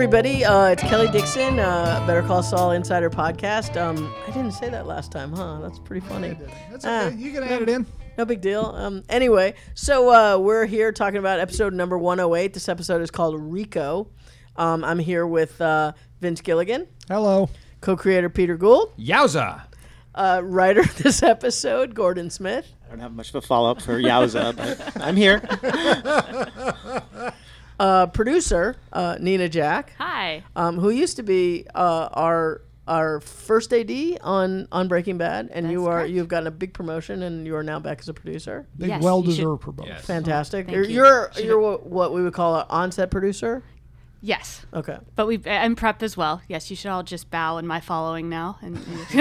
everybody. Uh, it's Kelly Dixon, uh, Better Call Saul Insider Podcast. Um, I didn't say that last time, huh? That's pretty funny. That's Ah, okay. you can add it in. No big deal. Um, anyway, so uh, we're here talking about episode number 108. This episode is called Rico. Um, I'm here with uh, Vince Gilligan, Hello. co-creator Peter Gould, Yowza! uh, writer of this episode Gordon Smith, I don't have much of a follow up for Yowza, but I'm here. uh, producer uh, Nina Jack, Hi. um, who used to be uh, our our first AD on on Breaking Bad, and you are correct. you've gotten a big promotion, and you are now back as a producer. Big Yes, well should- deserved for both. Yes. Fantastic. Thank you're you. you're, you're what, what we would call an on-set producer. Yes, Okay. but we and prep as well. Yes, you should all just bow in my following now. And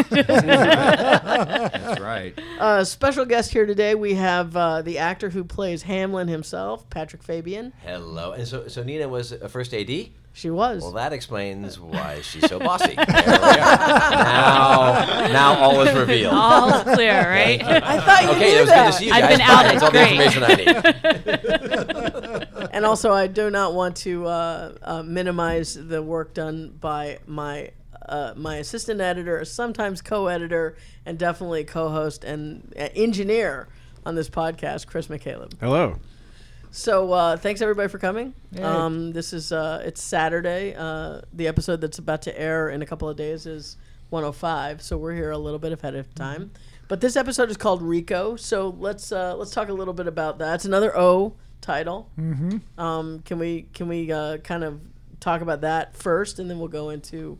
That's right. Uh, special guest here today. We have uh, the actor who plays Hamlin himself, Patrick Fabian. Hello. And so, so Nina was a first AD? She was. Well, that explains why she's so bossy. There we are. Now, now all is revealed. all clear, right? I thought you Okay, knew it was that. good to see you I've been outed. That's all Great. the information I need. And also, I do not want to uh, uh, minimize the work done by my uh, my assistant editor, sometimes co-editor, and definitely co-host and uh, engineer on this podcast, Chris McCaleb. Hello. So uh, thanks everybody for coming. Um, this is uh, it's Saturday. Uh, the episode that's about to air in a couple of days is 105. So we're here a little bit ahead of time. But this episode is called Rico. So let's uh, let's talk a little bit about that. It's another O title. Mm-hmm. Um, can we can we uh, kind of talk about that first, and then we'll go into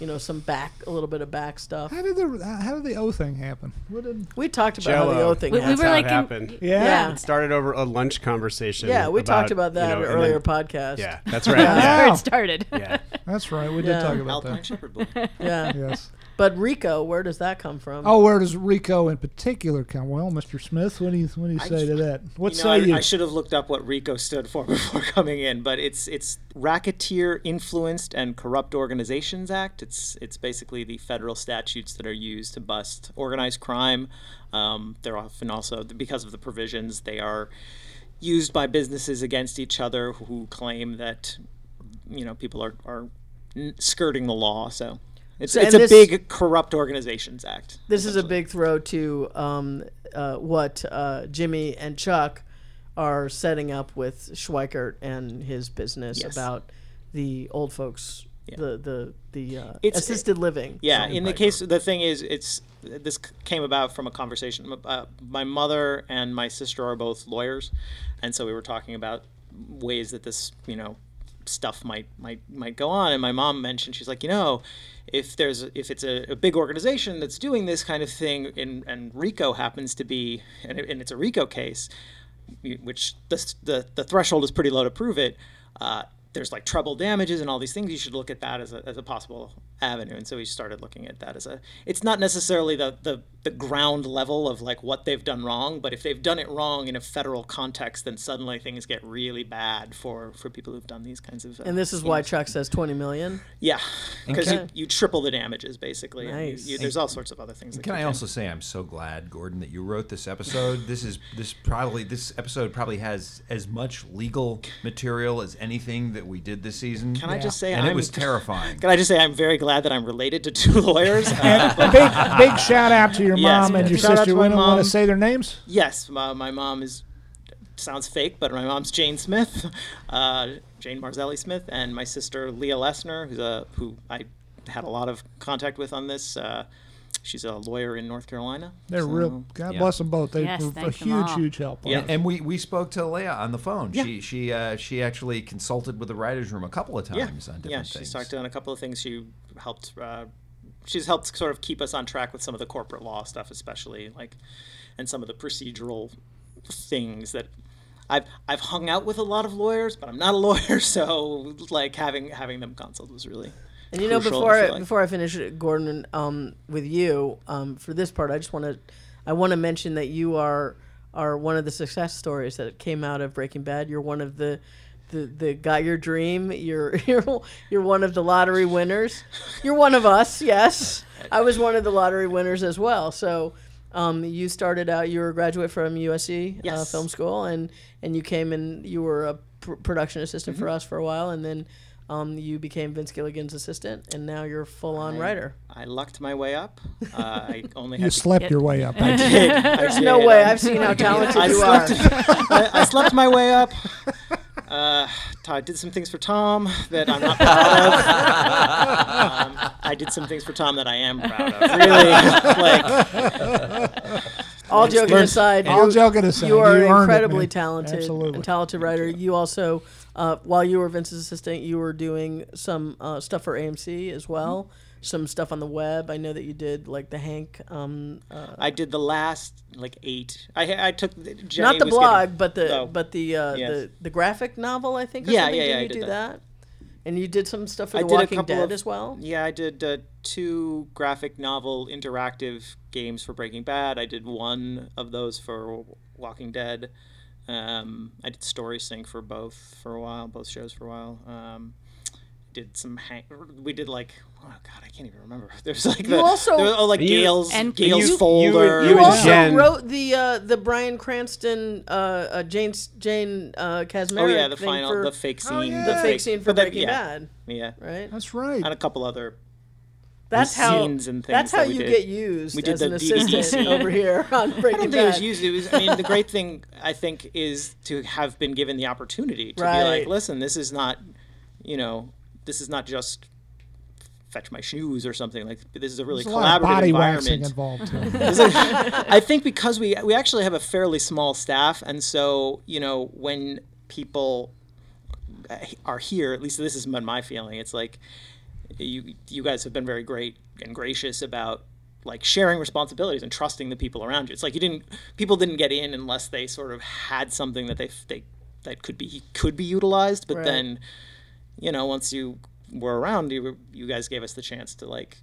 you know some back a little bit of back stuff. How did the how did the O thing happen? What did? We talked about how the O thing We- we happened. were That's how like it in- happened. Yeah. Yeah. It started over a lunch conversation. yeah, we talked about you that know, in an earlier then- podcast. Yeah, that's right. That's yeah. where it started. yeah. That's right. We did talk about Alpine that. Shepherd Boy. yeah. Yes. But Rico, where does that come from? Oh, where does Rico in particular come? Well, Mr. Smith, what do you what do you I say just- to that? What you know, I, say you? I should have looked up what RICO stood for before coming in, but it's it's Racketeer Influenced and Corrupt Organizations Act. It's it's basically the federal statutes that are used to bust organized crime. Um, they're often also because of the provisions they are used by businesses against each other who claim that you know people are are skirting the law. So. It's, it's a this- big corrupt organizations act. This is a big throw to um, uh, what uh, Jimmy and Chuck are setting up with Schweikart and his business Yes. about the old folks, Yeah. the the the uh, It's- assisted living. Yeah, in the case, the thing is, it's this came about from a conversation. Uh, my mother and my sister are both lawyers, and so we were talking about ways that this, you know, stuff might might might go on. And my mom mentioned she's like, you know, if there's if it's a, a big organization that's doing this kind of thing, and and RICO happens to be, and, it- and it's a RICO case, which the the, the threshold is pretty low to prove it. Uh, there's like treble damages and all these things. You should look at that as a, as a possible avenue. And so we started looking at that as a. It's not necessarily the, the the ground level of like what they've done wrong, but if they've done it wrong in a federal context, then suddenly things get really bad for for people who've done these kinds of. Uh, And this is why schemes. Chuck says twenty million. Yeah, because Okay. you, you triple the damages basically. and you- Nice. you- there's all sorts of other things. That Can kick I in. also say I'm so glad, Gordon, that you wrote this episode. This is this probably this episode probably has as much legal material as anything that we did this season. Can I just say and it I'm- was terrifying. Can I just say I'm very glad that I'm related to two lawyers. Uh, And big big shout out to your Yes, mom and your shout out sister. to my don't want to say their names. Yes, my, my mom is sounds fake, but my mom's Jane Smith, uh, Jane Marzelli Smith, and my sister Leah Lessner, who's a who I had a lot of contact with on this. Uh, she's a lawyer in North Carolina. They're so- real. God yeah. bless them both. They Yes, were a huge, all. huge help. Yeah. And, and we, we spoke to Leah on the phone. Yeah. She she uh, she actually consulted with the writers' room a couple of Yeah, times on different yeah. things. She's talked to on a couple of things. She helped. Uh, she's helped sort of keep us on track with some of the corporate law stuff, especially like, and some of the procedural things that. I've, I've hung out with a lot of lawyers, but I'm not a lawyer, so like having having them consult was really And you know, before I I, like. before I finish Gordon, um, with you, um, for this part, I just want to, I want to mention that you are are one of the success stories that came out of Breaking Bad. You're one of the, the, the got your dream. You're you're you're one of the lottery winners. You're one of us. Yes, I was one of the lottery winners as well. So. Um, you started out. You were a graduate from USC uh, Film School, and and you came and you were a pr- production assistant for us for a while, and then um, you became Vince Gilligan's assistant, and now you're full-on I- writer. I lucked my way up. Uh, I only You had to slept your way up. I did. I There's did. no way. Um, I've seen how talented I you are. I, I slept my way up. Uh, I did some things for Tom that I'm not proud of. Um, I did some things for Tom that I am proud of. Really, like All joking learned- aside, All you- joking aside, you are you earned it, incredibly talented, Absolutely. and talented writer. You also, uh, while you were Vince's assistant, you were doing some uh, stuff for AMC as well. Some stuff on the web. I know that you did like the Hank, um, uh, I did the last like eight. I I took Jenny not the blog, getting- but the no. but the uh, Yes. the the graphic novel. I think. Or Yeah, something. yeah, yeah, Didn't you did do that. that? And you did some stuff for I The did Walking Dead of- as well. Yeah, I did uh, two graphic novel interactive games for Breaking Bad. I did one of those for Walking Dead. Um, I did Story Sync for both for a while, both shows for a while. Um, did some hang- we did like oh god I can't even remember. There's like the also- there was, oh, like You- Gail's And Gail's you- you folder. and- You and also Jen- wrote the uh, the Bryan Cranston uh, uh, Jane Jane uh, Kasmeric oh yeah, the final for the fake scene. Oh, yeah. the fake scene for the- Breaking yeah, Bad, Yeah, right? That's right. and a couple other That's how scenes and things. that's how that you did. get used We did as the an assistant scene. over here on Breaking I Breaking don't think it was used. It was. I mean, the great thing I think is to have been given the opportunity to be like, listen, this is not, you know, this is not just fetch my shoes or something like. This is a really There's a lot of collaborative body waxing environment. involved too. I think because we we actually have a fairly small staff, and so you know when people uh, are here, at least this is my my feeling. It's like you you guys have been very great and gracious about like sharing responsibilities and trusting the people around you. It's like you didn't people didn't get in unless they sort of had something that they they that could be could be utilized, but Right. then you know once you were around, you were- you guys gave us the chance to like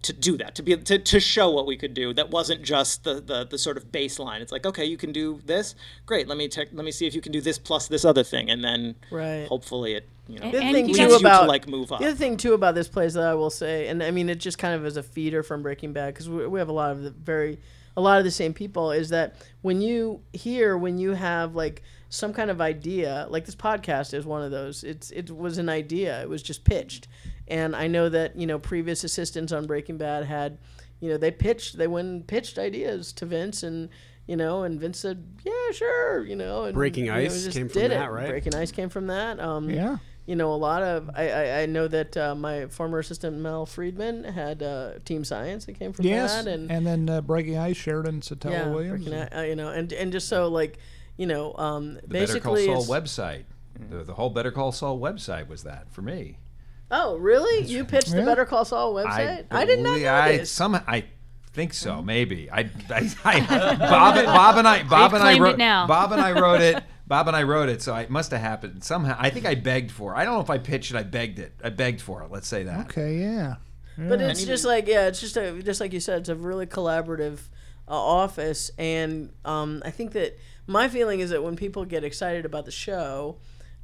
to do that to be to, to show what we could do that wasn't just the, the the sort of baseline. It's like okay you can do this. Great. Let me take let me see if you can do this plus this other thing. And then Right. hopefully it you know The other And thing too leads you about to like move up. the other thing too about this place that I will say, and I mean it just kind of as a feeder from Breaking Bad because we, we have a lot of the very a lot of the same people is that when you hear when you have like some kind of idea like this podcast is one of those it's it was an idea it was just pitched and i know that you know previous assistants on breaking bad had you know they pitched they went and pitched ideas to vince and you know and vince said yeah sure you know and Breaking you know, Ice just came from did it. that, right? breaking ice came from that um Yeah. you know, a lot of I, I, I know that uh, my former assistant Mel Friedman had uh, Team Science that came from Yes. that, and, And, then uh, Breaking Ice, Sheridan Satella yeah, Williams. Breaking Out- uh, you know, and and just so like, you know, um, The Better Call basically, Saul it's, website. The, the whole Better Call Saul website was that for me. oh really? You pitched the Better Call Saul website? I, did not know I, this. Some, I think so. Maybe. I, I, I Bob, and- Bob and I. Bob They've and I claimed it wrote. now. Bob and I wrote it. Bob and I wrote it, so it must have happened somehow. I think I begged for. it. I don't know if I pitched it. I begged it. I begged for it. Let's say that. Okay, yeah. But it's just like yeah, it's just a just like you said, it's a really collaborative uh, office, and um, I think that my feeling is that when people get excited about the show,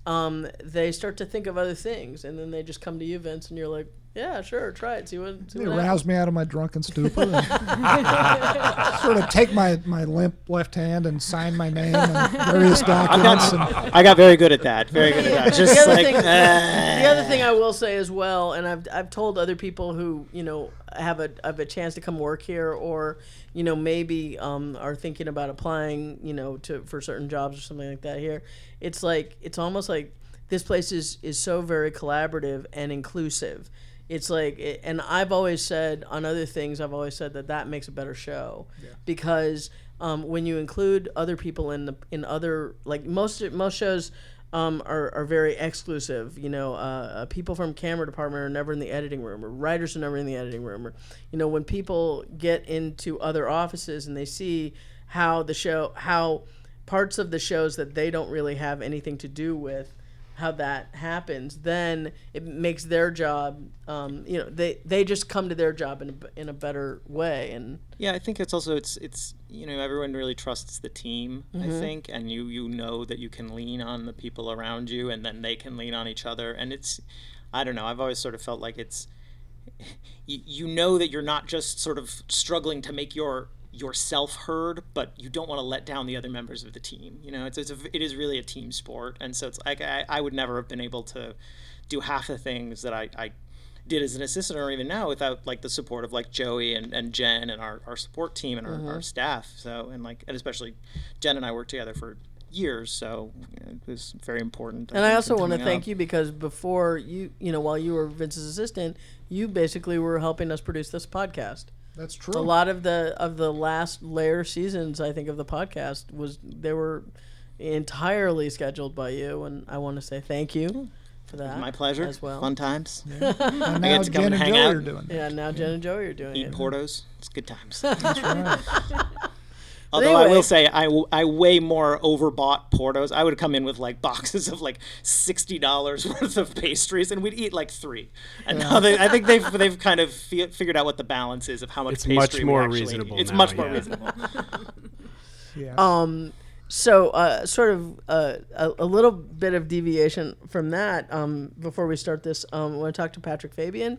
um, they start to think of other things, and then they just come to you, Vince, and you're like, yeah, sure, try it, see what. See They what rouse me out of my drunken stupor. And sort of take my, my limp left hand and sign my name and various documents. And, I got very good at that very good at that just the other like thing, uh, the other thing I will say as well, and I've I've told other people who you know have a have a chance to come work here, or you know maybe um, are thinking about applying, you know, to for certain jobs or something like that here. It's like it's almost like this place is is so very collaborative and inclusive. It's like, and I've always said on other things, I've always said that that makes a better show because um, when you include other people in the in other like most most shows um, are, are very exclusive. You know, uh, uh, people from camera department are never in the editing room, or writers are never in the editing room. Or, you know, when people get into other offices and they see how the show, how parts of the shows that they don't really have anything to do with, how that happens, then it makes their job. Um, you know, they they just come to their job in a, in a better way, and Yeah, I think it's also it's it's you know everyone really trusts the team. I think, and you you know that you can lean on the people around you, and then they can lean on each other. And it's, I don't know. I've always sort of felt like it's, you, you know that you're not just sort of struggling to make your yourself heard, but you don't want to let down the other members of the team. You know, it's, it's a, it is really a team sport, and so it's like I, I would never have been able to do half the things that I, I did as an assistant or even now without like the support of like Joey and, and Jen and our, our support team and our, Mm-hmm. our staff. So and like and especially Jen and I worked together for years, so you know, it was very important. And I also want to thank up. you because before you, you know, while you were Vince's assistant, you basically were helping us produce this podcast. That's true. A lot of the of the last layer seasons, I think, of the podcast was they were entirely scheduled by you, and I want to say thank you hmm. for that. My pleasure. as well. Fun times. and I now get to come Jen and and hang Joey out. are doing. Yeah, now Jen and Joey are doing Eat it. Portos. It's good times. That's right. Although I will say I, I way more overbought Portos. I would come in with like boxes of like sixty dollars worth of pastries, and we'd eat like three. And now they, I think they've they've kind of fi- figured out what the balance is of how much It's pastry much more actually reasonable It's now, much more yeah. reasonable. Yeah. Um, so uh, sort of uh, a, a little bit of deviation from that. Um, before we start this, um, I want to talk to Patrick Fabian.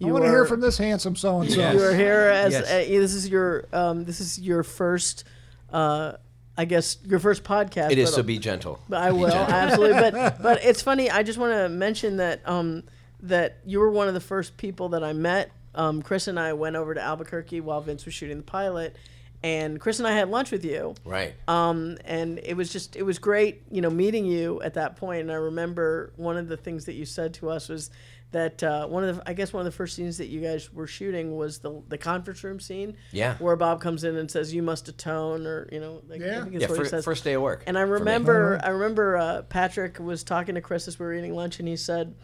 I You want to hear from this handsome so and so. Yes. You are here as Yes. uh, this is your um, this is your first, uh, I guess your first podcast. It is but- so be gentle. But I will absolutely. But but it's funny. I just want to mention that um, that you were one of the first people that I met. Um, Chris and I went over to Albuquerque while Vince was shooting the pilot, and Chris and I had lunch with you. Right. Um, and it was just it was great, you know, meeting you at that point. And I remember one of the things that you said to us was that uh, one of the I guess one of the first scenes that you guys were shooting was the the conference room scene. Yeah. Where Bob comes in and says, "You must atone," or you know, like, Yeah. I think yeah, what he says. first day of work. And I remember, I remember uh, Patrick was talking to Chris as we were eating lunch, and he said,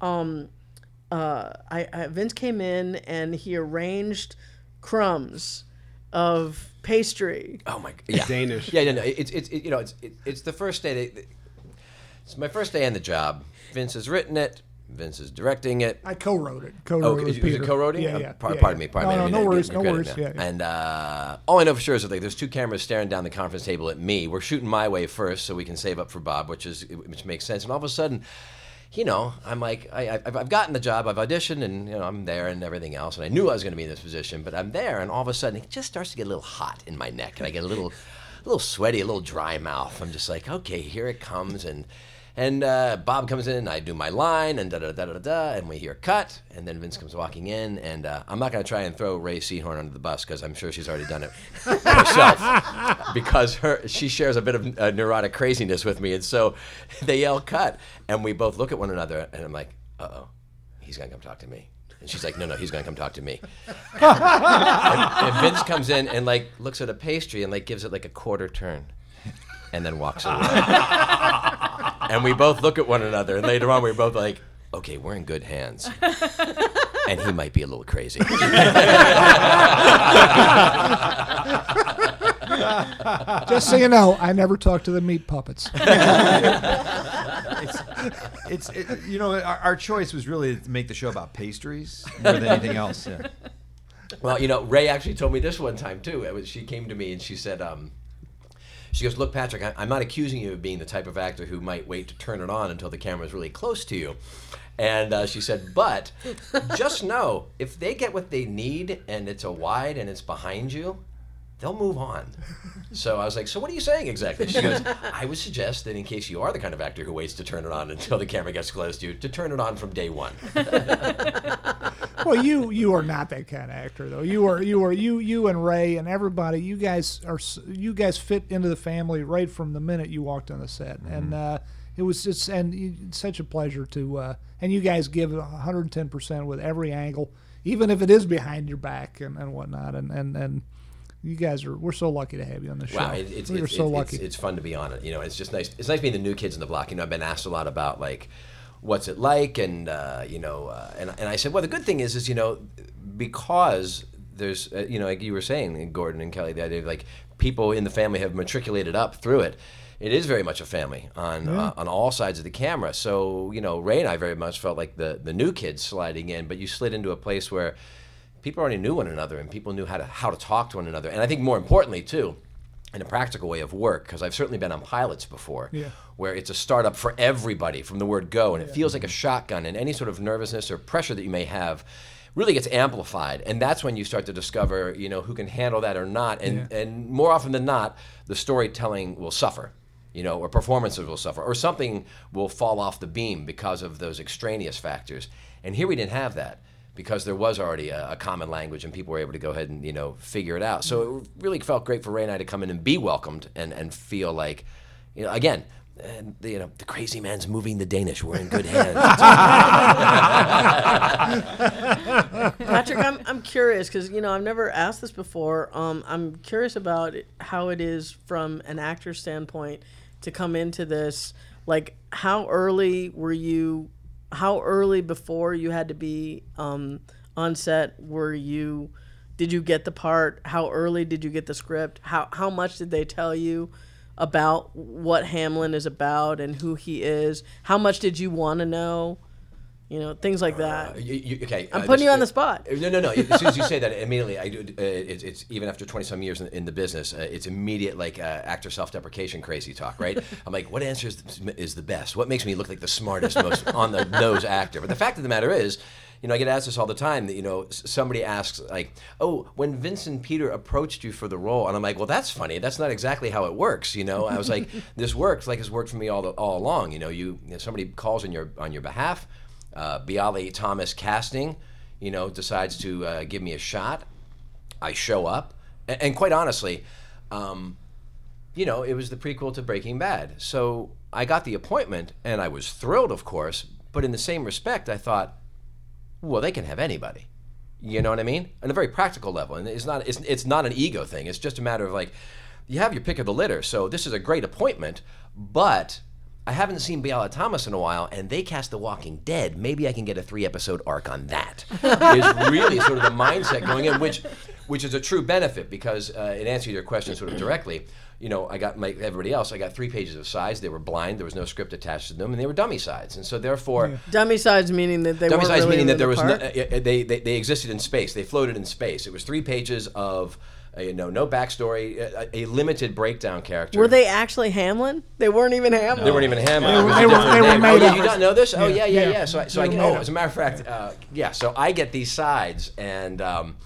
um, uh, I, I, "Vince came in and he arranged crumbs of pastry." Oh my, yeah, Danish. Yeah, no, no. It's it's it, you know it's it, it's the first day. That, it's my first day on the job. Vince has written it. Vince is directing it. I co-wrote it. Co-wrote Oh, it was it co-wrote Yeah, Uh, yeah. par- yeah, pardon yeah. me. Pardon no, me. No, I no mean, worries. No worries. Yeah, yeah. And uh, all I know for sure is that like, there's two cameras staring down the conference table at me. We're shooting my way first, so we can save up for Bob, which is which makes sense. And all of a sudden, you know, I'm like, I, I've, I've gotten the job, I've auditioned, and you know, I'm there and everything else. And I knew I was going to be in this position, but I'm there, and all of a sudden, it just starts to get a little hot in my neck, and I get a little, a little sweaty, a little dry mouth. I'm just like, okay, here it comes, and. And uh, Bob comes in, I do my line, and da da da da da, and we hear cut, and then Vince comes walking in, and uh, I'm not going to try and throw Rhea Seehorn under the bus because I'm sure she's already done it herself, because her she shares a bit of uh, neurotic craziness with me, and so they yell cut, and we both look at one another, and I'm like, uh oh, he's going to come talk to me. And she's like, no, no, he's gonna come talk to me. and, and Vince comes in and like looks at a pastry and like gives it like a quarter turn, and then walks away. And we both look at one another, and later on we're both like, okay, we're in good hands. And he might be a little crazy. Just so you know, I never talk to the meat puppets. It's it, you know our, our choice was really to make the show about pastries more than anything else. Yeah. Well, you know, Rhea actually told me this one time too. It was, she came to me and she said, um, she goes, "Look, Patrick, I, I'm not accusing you of being the type of actor who might wait to turn it on until the camera's really close to you." And uh, she said, "But just know if they get what they need and it's a wide and it's behind you." They'll move on. So I was like, So what are you saying exactly? She goes, I would suggest that in case you are the kind of actor who waits to turn it on until the camera gets close to you, to turn it on from day one. well, you you are not that kind of actor though. You are you are you you and Rhea and everybody. You guys are you guys fit into the family right from the minute you walked on the set, and uh, it was just and you, it's such a pleasure to uh, and you guys give 110 percent with every angle, even if it is behind your back and, and whatnot, and and and. You guys are. We're so lucky to have you on the show. Wow, it, it's, we are it's, so it's, lucky. It's, it's fun to be on it. You know, it's just nice. It's nice being the new kids in the block. You know, I've been asked a lot about like, what's it like, and uh, you know, uh, and and I said, well, the good thing is, is you know, because there's, uh, you know, like you were saying, Gordon and Kelly, the idea of like people in the family have matriculated up through it. It is very much a family on uh, on all sides of the camera. So you know, Rhea and I very much felt like the the new kids sliding in, but you slid into a place where people already knew one another and people knew how to how to talk to one another. And I think more importantly too, in a practical way of work, because I've certainly been on pilots before, Yeah. Where it's a startup for everybody from the word go, and it feels like a shotgun. And any sort of nervousness or pressure that you may have really gets amplified, and that's when you start to discover, you know, who can handle that or not, and and more often than not, the storytelling will suffer. You know, or performances will suffer, or something will fall off the beam because of those extraneous factors. And here we didn't have that because there was already a, a common language and people were able to go ahead and you know figure it out. So mm. it really felt great for Rhea and I to come in and be welcomed and and feel like, you know, again. And you know the crazy man's moving the Danish. We're in good hands. Patrick, I'm, I'm curious because you know I've never asked this before. Um, I'm curious about how it is from an actor's standpoint to come into this. Like, how early were you? How early before you had to be um, on set were you? Did you get the part? How early did you get the script? How how much did they tell you about what Hamlin is about and who he is? How much did you want to know? You know, things like that. You- you- okay, I'm uh, putting this- you on the spot. No, no, no. As soon as you say that, immediately, I do. Uh, it's, it's even after twenty some years in, in the business, uh, it's immediate like uh, actor self deprecation crazy talk, right? I'm like, what answer is, is the best? What makes me look like the smartest, most on the nose actor? But the fact of the matter is. You know, I get asked this all the time. That you know, somebody asks like, "Oh, when Vincent Peter approached you for the role," and I'm like, "Well, that's funny. That's not exactly how it works." You know, I was like, "This works like it's worked for me all the, all along." You know, you, you know, somebody calls on your on your behalf. Uh, Bialy Thomas casting, you know, decides to uh, give me a shot. I show up, and, and quite honestly, um, you know, it was the prequel to Breaking Bad. So I got the appointment, and I was thrilled, of course. But in the same respect, I thought, well, they can have anybody. You know what I mean? On a very practical level, and it's not it's, it's not an ego thing. It's just a matter of like, you have your pick of the litter. So this is a great appointment, but I haven't seen Bialy Thomas in a while, and they cast The Walking Dead. Maybe I can get a three episode arc on that. is really sort of the mindset going in, which which is a true benefit because uh, in answer to your question sort of directly, you know, I got like everybody else, I got three pages of sides. They were blind. There was no script attached to them, and they were dummy sides. And so therefore. Dummy sides meaning that they Dummy weren't really meaning that in there the was no, uh, uh, they, they they existed in space. They floated in space. It was three pages of uh, you know no backstory, uh, a, a limited breakdown character. Were they actually Hamlin? They weren't even Hamlin. They weren't even Hamlin. They were- they were- they were made Oh, did up. you not know this? Oh yeah, yeah, Yeah, yeah. yeah. So, I, so I get, oh, as a matter of fact, uh, yeah. So I get these sides, and um,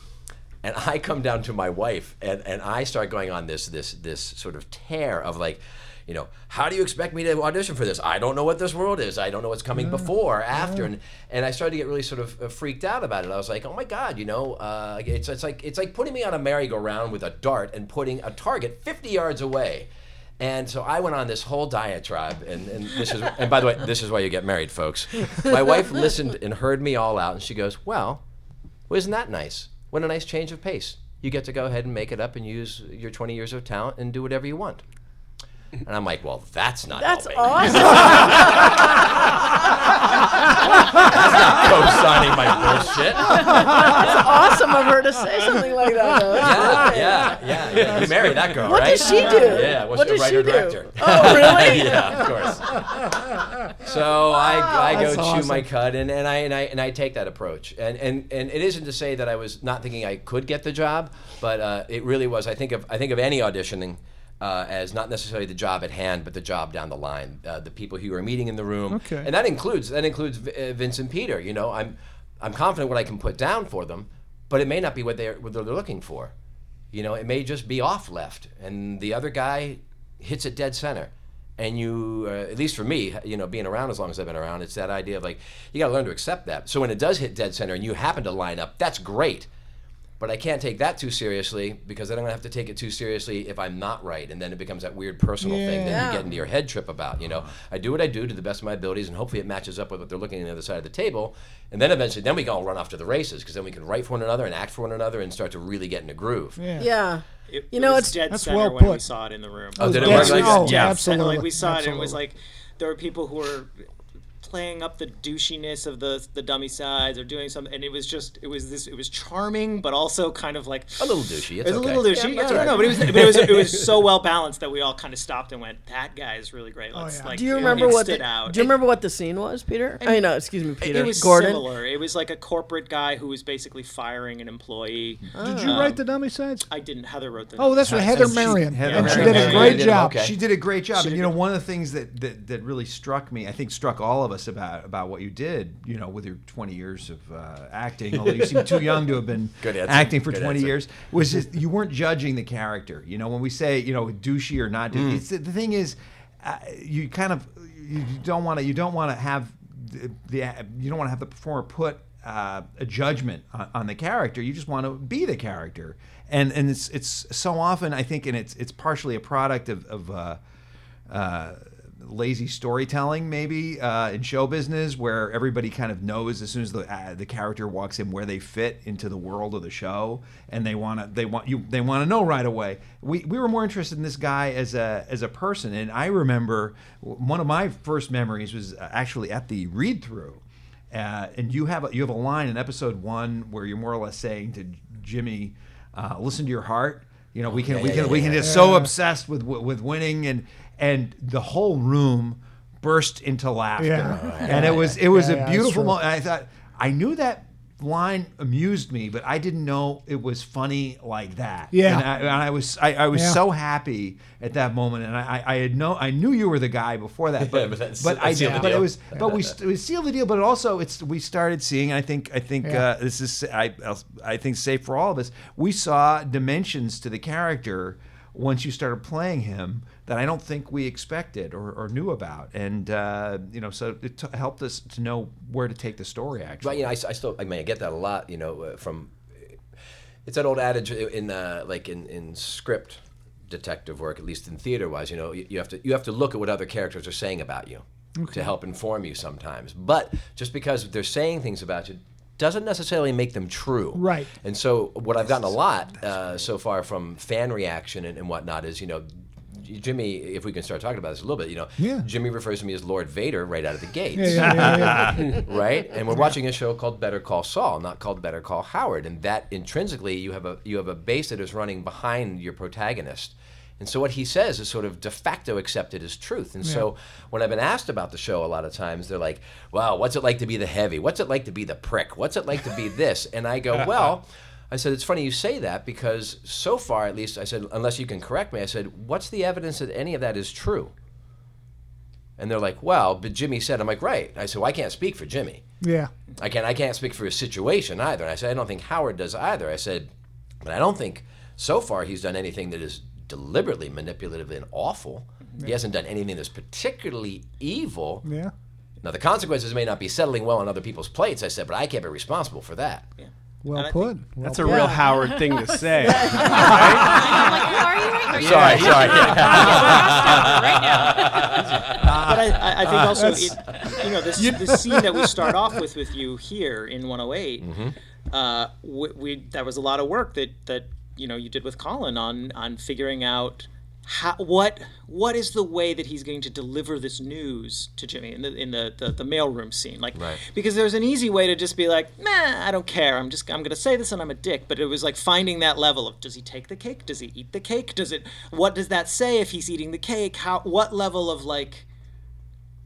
and I come down to my wife, and, and I start going on this this this sort of tear of like. You know, how do you expect me to audition for this? I don't know what this world is. I don't know what's coming before, after, and and I started to get really sort of uh, freaked out about it. I was like, oh my god, you know, uh, it's it's like it's like putting me on a merry-go-round with a dart and putting a target 50 yards away. And so I went on this whole diatribe, and, and this is and by the way, this is why you get married, folks. My wife listened and heard me all out, and she goes, "Well, well, isn't that nice? What a nice change of pace. You get to go ahead and make it up and use your 20 years of talent and do whatever you want." And I'm like, "Well, that's not That's helping. awesome. That's not co-signing my bullshit." That's awesome of her to say something like that. Though. Yeah, yeah, yeah, yeah. You marry that girl, What right? does she do? Yeah, what's what your does she writer do? director? Oh, really? yeah, of course. So I, I go That's chew my awesome. cud, and, and I and I and I take that approach. And, and and it isn't to say that I was not thinking I could get the job, but uh, it really was. I think of I think of any auditioning. Uh, as not necessarily the job at hand, but the job down the line, uh, the people who you are meeting in the room, Okay. and that includes that includes V- uh, Vincent Peter. You know, I'm I'm confident what I can put down for them, but it may not be what they're what they're looking for. You know, it may just be off left, and the other guy hits it dead center. And you, uh, at least for me, you know, being around as long as I've been around, it's that idea of like you got to learn to accept that. So when it does hit dead center and you happen to line up, that's great. But I can't take that too seriously because then I'm gonna have to take it too seriously if I'm not right, and then it becomes that weird personal thing that you get into your head trip about. You know, I do what I do to the best of my abilities, and hopefully it matches up with what they're looking at the other side of the table. And then eventually, then we can all run off to the races because then we can write for one another and act for one another and start to really get in a groove. Yeah. Yeah. It, You it know, was it's- dead That's center well when we saw it in the room. Oh, did it Yes, work like oh, that? yeah, absolutely. Like we saw it, and it was like there were people who were playing up the douchiness of the the dummy sides or doing something, and it was just it was this it was charming, but also kind of like A little douchey. It's It was okay. a little douchey. Yeah, Yeah, that's no, all but it was, but it was it was so well balanced that we all kind of stopped and went, "That guy is really great." Oh, Let's yeah. like. Do you remember what? stood The, out? do you remember what the scene was, Peter? I mean, no, excuse me, It- Peter. It was Gordon. similar. It was like a corporate guy who was basically firing an employee. Did you write the dummy sides? I didn't. Heather wrote the. Oh, that's right, Heather she- Marion, Heather and she Marion. did a great did job. okay. She did a great job, She and you know one of the things that, that that really struck me, I think struck all of us, us about about what you did. You know, with your 20 years of uh, acting, although you seem too young to have been acting for Good 20 answer. years, was just you weren't judging the character. You know, when we say you know douchey or not, Mm. it's the thing is, uh, you kind of you don't want to you don't want to have the, the you don't want to have the performer put uh, a judgment on, on the character. You just want to be the character, and and it's it's so often I think, and it's it's partially a product of of. Uh, uh, lazy storytelling maybe uh, in show business where everybody kind of knows as soon as the uh, the character walks in where they fit into the world of the show and they want to they want you they want to know right away we we were more interested in this guy as a as a person and I remember one of my first memories was actually at the read through uh, and you have a, you have a line in episode 1 where you're more or less saying to Jimmy uh, listen to your heart you know we can we can yeah, we can yeah. just so obsessed with with winning and and the whole room burst into laughter Yeah. and it was it was Yeah, a yeah, beautiful that's true. moment i thought i knew that line amused me but i didn't know it was funny like that Yeah. and i, and I was I, I was Yeah. so happy at that moment and i i I had no i knew you were the guy before that but but that's- but i that sealed the but it was but we we sealed the deal but also it's we started seeing i think i think Yeah. uh, this is i i think safe for all of us we saw dimensions to the character once you started playing him that I don't think we expected or, or knew about, and uh, you know, so it t- helped us to know where to take the story. Actually, But you know, I, I still, I mean, I get that a lot. You know, uh, from it's that old adage in uh, like in, in script detective work, at least in theater wise. You know, you, you have to you have to look at what other characters are saying about you to help inform you sometimes. But just because they're saying things about you doesn't necessarily make them true. Right. And so what I've gotten a lot uh, so far from fan reaction and, and whatnot is, you know. Jimmy, if we can start talking about this a little bit, you know, Yeah. Jimmy refers to me as Lord Vader right out of the gate Yeah, yeah, yeah, yeah. right? And we're watching a show called Better Call Saul, not called Better Call Howard. And that intrinsically, you have a you have a base that is running behind your protagonist. And so what he says is sort of de facto accepted as truth. And so when I've been asked about the show a lot of times, they're like, "Well, what's it like to be the heavy? What's it like to be the prick? What's it like to be this?" And I go, "Well." I said, it's funny you say that because so far, at least, I said, unless you can correct me, I said, what's the evidence that any of that is true? And they're like, well, but Jimmy said, I'm like, right. I said, well, I can't speak for Jimmy. Yeah. I can't, I can't speak for his situation either. And I said, I don't think Howard does either. I said, but I don't think so far he's done anything that is deliberately manipulative and awful. He hasn't done anything that's particularly evil. Yeah. Now, the consequences may not be settling well on other people's plates, I said, but I can't be responsible for that. Well And put. Well That's a put. real Howard thing to say. I'm like, who are you? Are you Sorry, sorry. right now? but I, I, I think also it, you know this this scene that we start off with with you here in 108 uh, we, we that was a lot of work that that you know you did with Colin on on figuring out how what what is the way that he's going to deliver this news to Jimmy in the in the the, the mailroom scene? Like Right. because there's an easy way to just be like nah I don't care. I'm just I'm gonna say this and I'm a dick. But it was like finding that level of does he take the cake? Does he eat the cake? Does it what does that say if he's eating the cake? How what level of like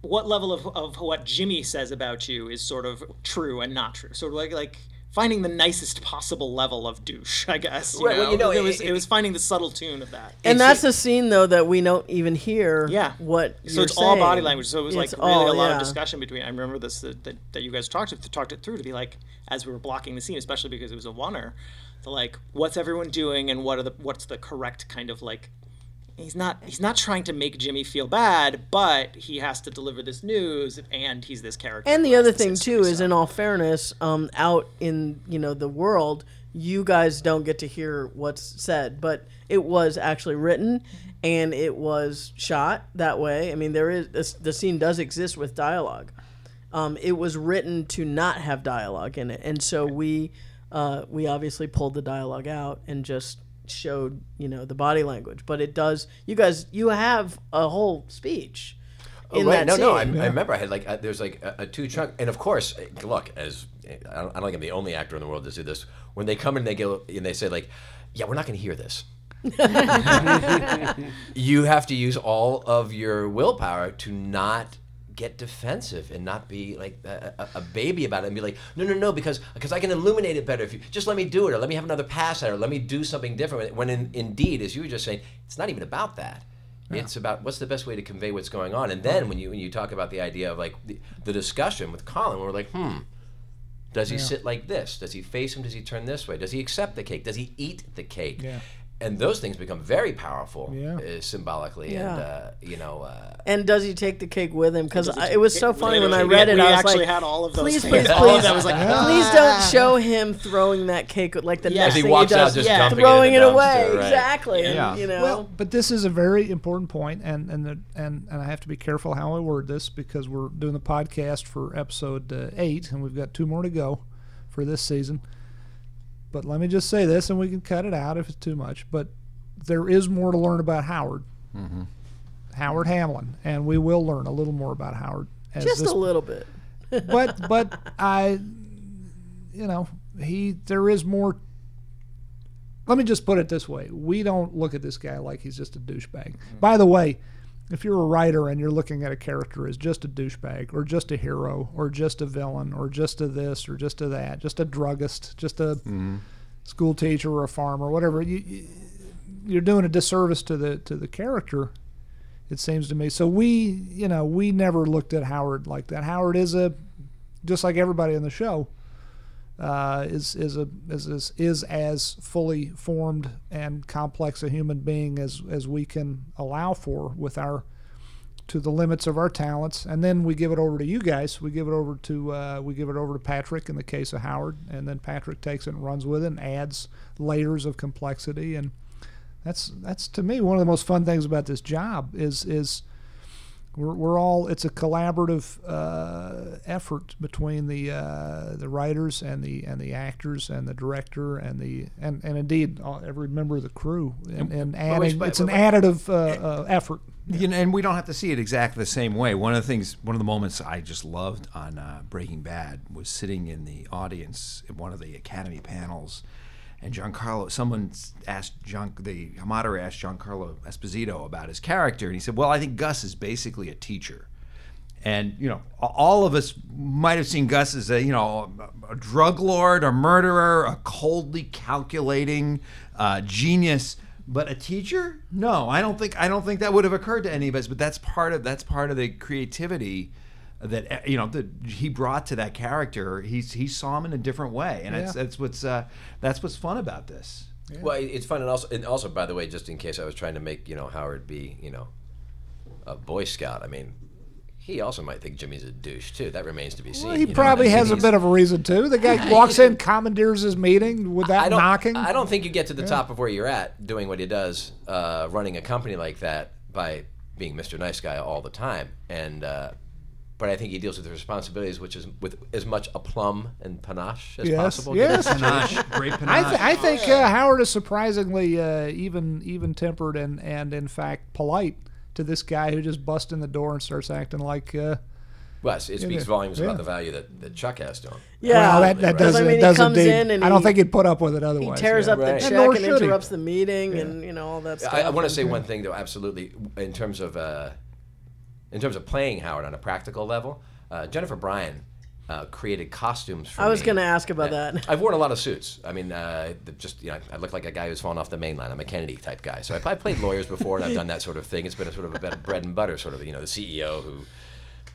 what level of, of what Jimmy says about you is sort of true and not true. Sort of like like finding the nicest possible level of douche, I guess. You Right, know? well, you know, it, was it- it, was finding the subtle tune of that. And that's a scene though that we don't even hear. Yeah. What? so you're it's all body language. So it was like really all- a lot yeah. of discussion between. I remember this that, that, that you guys talked it, talked it through to be like as we were blocking the scene, especially because it was a oneer. To like, what's everyone doing, and what are the what's the correct kind of like. He's not. He's not trying to make Jimmy feel bad, but he has to deliver this news, and he's this character. And the other thing too is, in all fairness, um, out in you know the world, you guys don't get to hear what's said, but it was actually written, and it was shot that way. I mean, there is the scene does exist with dialogue. Um, it was written to not have dialogue in it, and so we uh, we obviously pulled the dialogue out and just showed you know the body language. But it does. You guys, you have a whole speech. Oh, in right. that No, no. I, scene. I remember I had like uh, there's like a, a two chunk, and of course, uh, look as I don't, I don't think I'm the only actor in the world to do this. When they come in, they go and they say like, "Yeah, we're not going to hear this." you have to use all of your willpower to not get defensive and not be like a, a, baby about it and be like no no no because because I can illuminate it better if you just let me do it or let me have another pass at it or let me do something different when in, indeed as you were just saying it's not even about that It's about what's the best way to convey what's going on. And then when you when you talk about the idea of like the, the discussion with Colin, we're like, hmm. Does he sit like this? Does he face him? Does he turn this way? Does he accept the cake? Does he eat the cake? Yeah. And those things become very powerful Yeah. uh, symbolically. Yeah. And, uh, you know, uh, And does he take the cake with him? Because it was so funny when I read it. we I was actually like, had all of those please, things. please, please, that was like, please don't show him throwing that cake like the Yeah. next As he thing walks he out does, just yeah, dumping it in throwing it, away. dumpster, right. Exactly. Yeah. And, you know, Well, but this is a very important point, and and the, and and I have to be careful how I word this because we're doing the podcast for episode uh, eight, and we've got two more to go for this season. But let me just say this, and we can cut it out if it's too much. But there is more to learn about Howard, mm-hmm. Howard Hamlin, and we will learn a little more about Howard. As just this a little bit. but but I, you know, he there is more. Let me just put it this way: we don't look at this guy like he's just a douchebag. Mm-hmm. By the way, if you're a writer and you're looking at a character as just a douchebag, or just a hero, or just a villain, or just a this, or just a that, just a druggist, just a mm-hmm. school teacher or a farmer, whatever, you, you you're doing a disservice to the to the character it seems to me. So we, you know, we never looked at Howard like that. Howard is a, just like everybody in the show, uh, is is a is, is as fully formed and complex a human being as as we can allow for with our to the limits of our talents, and then we give it over to you guys. We give it over to uh, we give it over to Patrick in the case of Howard, and then Patrick takes it and runs with it and adds layers of complexity. And that's that's to me one of the most fun things about this job is is we're, we're all it's a collaborative uh, effort between the uh, the writers and the and the actors and the director and the and, and indeed all, every member of the crew and, and adding it's an additive uh, uh, effort. You know, and we don't have to see it exactly the same way. One of the things, one of the moments I just loved on uh, Breaking Bad was sitting in the audience at one of the Academy panels, and Giancarlo, someone asked John, the moderator asked Giancarlo Esposito about his character, and he said, "Well, I think Gus is basically a teacher." And you know, all of us might have seen Gus as a you know a, a drug lord, a murderer, a coldly calculating uh, genius. But a teacher? No, I don't think I don't think that would have occurred to any of us. But that's part of that's part of the creativity that uh, you know that he brought to that character. He he saw him in a different way, and that's Yeah. that's what's uh, that's what's fun about this. Well, it's fun, and also, and also, by the way, just in case I was trying to make you know Howard be you know a Boy Scout. I mean, he also might think Jimmy's a douche too. That remains to be seen. Well, he you know, probably and has a bit of a reason too. The guy walks in, commandeers his meeting without I don't, knocking. I don't think you get to the top of where you're at doing what he does, uh, running a company like that by being Mr. Nice Guy all the time. And uh, but I think he deals with the responsibilities, which is with as much aplomb and panache as Yes, possible. yes. Panache, great I, panache. th- I think uh, Howard is surprisingly uh, even even tempered and, and in fact polite to this guy who just busts in the door and starts acting like. Uh, Well, it speaks yeah, volumes yeah. about the value that, that Chuck has to him. Yeah. well, that, that Right. does, I mean, it he does comes indeed. in and I don't he- think he'd put up with it otherwise. He tears yeah. up Right. the check nor and should he. interrupts the meeting and you know all that stuff. I, I want to And- say one thing though, absolutely, in terms of uh, in terms of playing Howard on a practical level. Uh, Jennifer Bryan uh, created costumes for I was going to ask about Yeah. that. I've worn a lot of suits. I mean, uh, just you know, I look like a guy who's fallen off the main line. I'm a Kennedy type guy. So I've, I've played lawyers before, and I've done that sort of thing. It's been a sort of a bread and butter sort of, you know, the CEO who,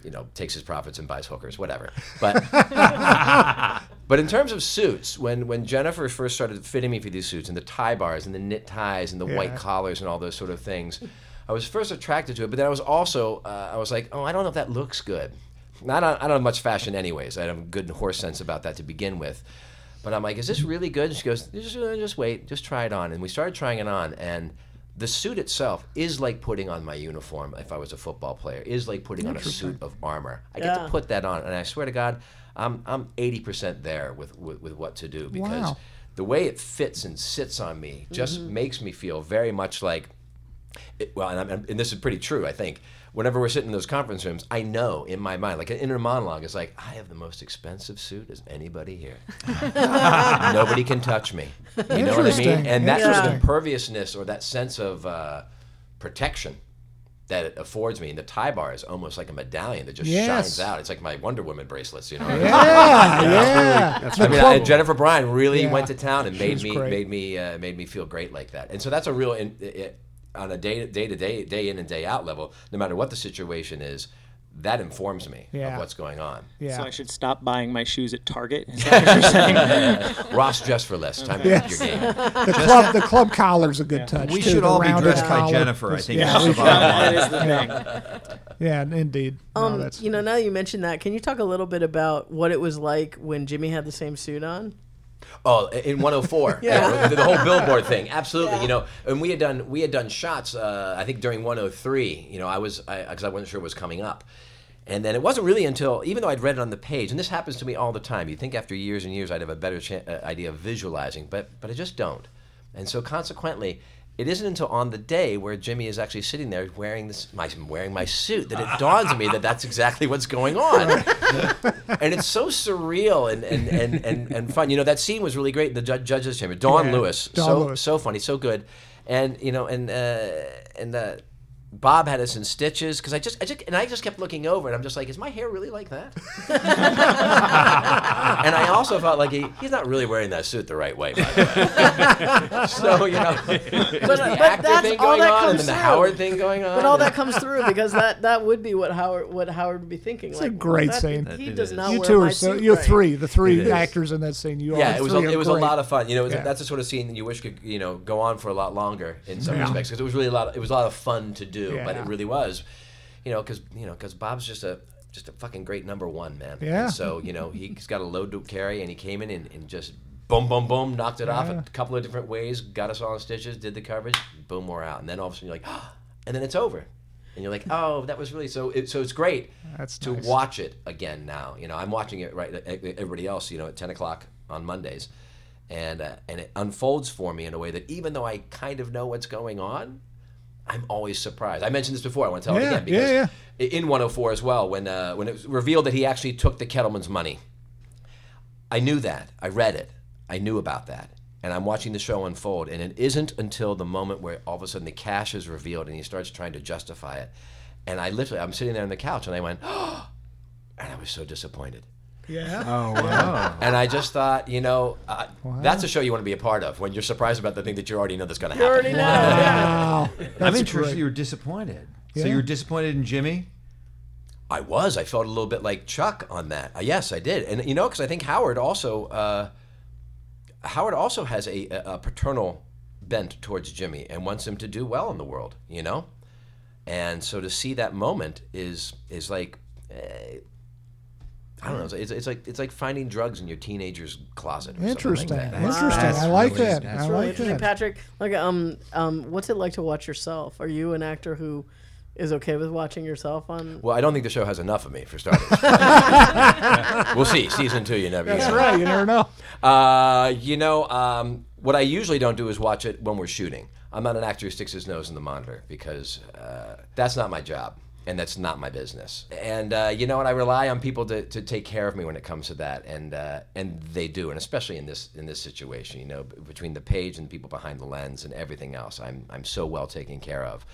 you know, takes his profits and buys hookers, whatever. But but in terms of suits, when when Jennifer first started fitting me for these suits and the tie bars and the knit ties and the white collars and all those sort of things, I was first attracted to it. But then I was also uh, I was like, oh, I don't know if that looks good. I don't, I don't have much fashion anyways. I have a good horse sense about that to begin with. But I'm like, is this really good? And she goes, just, uh, just wait, just try it on. And we started trying it on, and the suit itself is like putting on my uniform if I was a football player, is like putting on a suit of armor. I get Yeah. to put that on, and I swear to God, I'm, I'm 80% there with, with, with what to do because Wow. the way it fits and sits on me just makes me feel very much like it, well, and, I'm, and this is pretty true, I think. Whenever we're sitting in those conference rooms, I know in my mind, like an inner monologue, is like, I have the most expensive suit as anybody here. Nobody can touch me. You know what I mean? And that sort of imperviousness or that sense of uh, protection that it affords me, and the tie bar is almost like a medallion that just Yes. shines out. It's like my Wonder Woman bracelets, you know? Yeah, yeah. I mean, I, Jennifer Bryan really Yeah. went to town and She made me great. made me uh, made me feel great like that. And so that's a real in, it, on a day day to day day in and day out level, no matter what the situation is, that informs me Yeah. of what's going on. Yeah. So I should stop buying my shoes at Target. Is that what you're saying? Ross dress for less. Time to Yes. your game. the club the club collar's a good touch. We too, should the all be rounded dressed by collar. Jennifer. I think Yeah, that's the bottom that line. is the thing. Yeah, indeed. Um, that's, you know, now you mentioned that, can you talk a little bit about what it was like when Jimmy had the same suit on? Oh, in 104. Yeah. the, the whole billboard thing. Absolutely. You know, and we had done we had done shots. Uh, I think during 103. You know, I was because I, wasn't sure it was coming up. And then it wasn't really until, even though I'd read it on the page, and this happens to me all the time. You think after years and years I'd have a better uh, idea of visualizing, but but I just don't. And so consequently, it isn't until on the day where Jimmy is actually sitting there wearing this, my wearing my suit, that it dawns on me that that's exactly what's going on and it's so surreal and, and, and, and, and fun. You know, that scene was really great in the ju- judges' chamber. Dawn Yeah, Lewis, Dawn so Lewis. so funny, so good, and you know, and uh, and uh, Bob had us in stitches because I just I just and I just kept looking over and I'm just like, is my hair really like that? and I also felt like he, he's not really wearing that suit the right way, by the way. so you know, But, the but actor that's thing all going that on comes and then the through. Howard thing going on. But all that comes through because that, that would be what Howard what Howard would be thinking. It's like, a great that- scene. He It does is. not you wear two my are so suit you right. three, the three actors in that scene. You Yeah, all it was a, are it was a lot of fun. You know, Yeah. that's the sort of scene that you wish could you know go on for a lot longer in some Yeah. respects because it was really a lot. It was a lot of fun to do, but Yeah. it really was. You know, because you know, because Bob's just a just a fucking great number one man. Yeah. And so you know, he's got a load to carry, and he came in and, and just boom, boom, boom, knocked it off a couple of different ways, got us all in stitches, did the coverage, boom, we're out, and then all of a sudden you're like, and then it's over. And you're like, oh, that was really so. It, so it's great That's to nice. watch it again now. You know, I'm watching it right. Everybody else, you know, at 10 o'clock on Mondays, and uh, and it unfolds for me in a way that even though I kind of know what's going on, I'm always surprised. I mentioned this before. I want to tell Yeah, it again because yeah, i- in 104 as well, when uh, when it was revealed that he actually took the Kettleman's money, I knew that. I read it. I knew about that. And I'm watching the show unfold, and it isn't until the moment where all of a sudden the cash is revealed and he starts trying to justify it. And I literally, I'm sitting there on the couch, and I went, oh, and I was so disappointed. Yeah. Oh wow! And I just thought, you know, uh, that's a show you want to be a part of when you're surprised about the thing that you already know that's going to You happen. already know. yeah. Wow. I'm interested. great. You were disappointed. So you were disappointed in Jimmy. I was. I felt a little bit like Chuck on that. Uh, yes, I did. And you know, because I think Howard also uh, Howard also has a, a paternal bent towards Jimmy and wants him to do well in the world. You know, and so to see that moment is is like. eh, I don't know. It's, it's like it's like finding drugs in your teenager's closet. Or Interesting. Something like that. Interesting. That's I like really- that. that's I Really like interesting, that. Patrick. Like, um, um, what's it like to watch yourself? Are you an actor who is okay with watching yourself on? Well, I don't think the show has enough of me for starters. we'll see. Season two, you never. That's know. right. You never know. Uh, you know, um, what I usually don't do is watch it when we're shooting. I'm not an actor who sticks his nose in the monitor because uh, that's not my job and that's not my business. And uh, you know what? I rely on people to, to take care of me when it comes to that, and uh, and they do, and especially in this in this situation. You know, between the page and the people behind the lens and everything else, I'm I'm so well taken care of.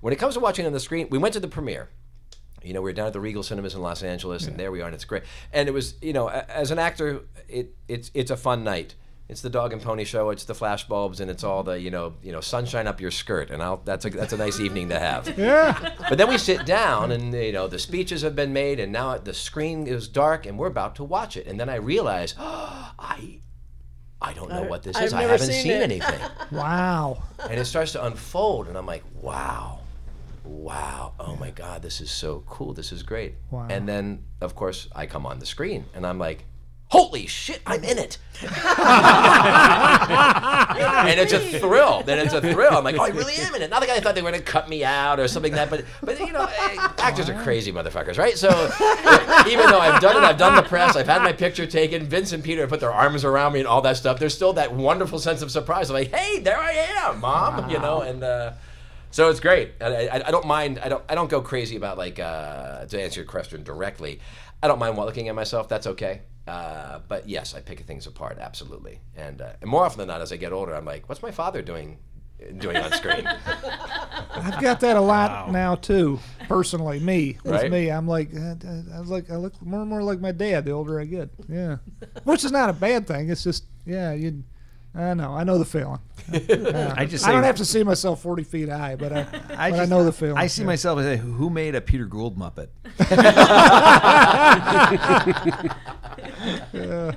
When it comes to watching on the screen, we went to the premiere. You know, we were down at the Regal Cinemas in Los Angeles, and there we are, and it's great. And it was, you know, as an actor, it it's it's a fun night. It's the dog and pony show. It's the flash bulbs, and it's all the you know you know sunshine up your skirt, and I'll, that's a that's a nice evening to have. Yeah. But then we sit down, and you know the speeches have been made, and now the screen is dark, and we're about to watch it. And then I realize, I I don't know what this I've is. I haven't seen seen anything Wow. and it starts to unfold and i'm like wow wow oh my god this is so cool this is great Wow. and then of course i come on the screen and i'm like holy shit i'm in it and it's a thrill then it's a thrill i'm like oh i really am in it not like i thought they were going to cut me out or something like that but but you know eh, actors are crazy motherfuckers right so even though i've done it i've done the press i've had my picture taken vince and peter have put their arms around me and all that stuff there's still that wonderful sense of surprise I'm like hey there i am mom you know and uh so it's great. I, I, I don't mind. I don't. I don't go crazy about like uh, to answer your question directly. I don't mind looking at myself. That's okay. Uh, but yes, I pick things apart absolutely. And uh, and more often than not, as I get older, I'm like, what's my father doing doing on screen? I've got that a lot now too. Personally, me with Right? me, I'm like, uh, uh, I look, I look more and more like my dad the older I get. Yeah, which is not a bad thing. It's just, yeah, you, I know. I know the feeling. I just I don't have to see myself 40 feet high, but I, but I just- know the feeling. I see yeah. myself as a, who made a Peter Gould Muppet?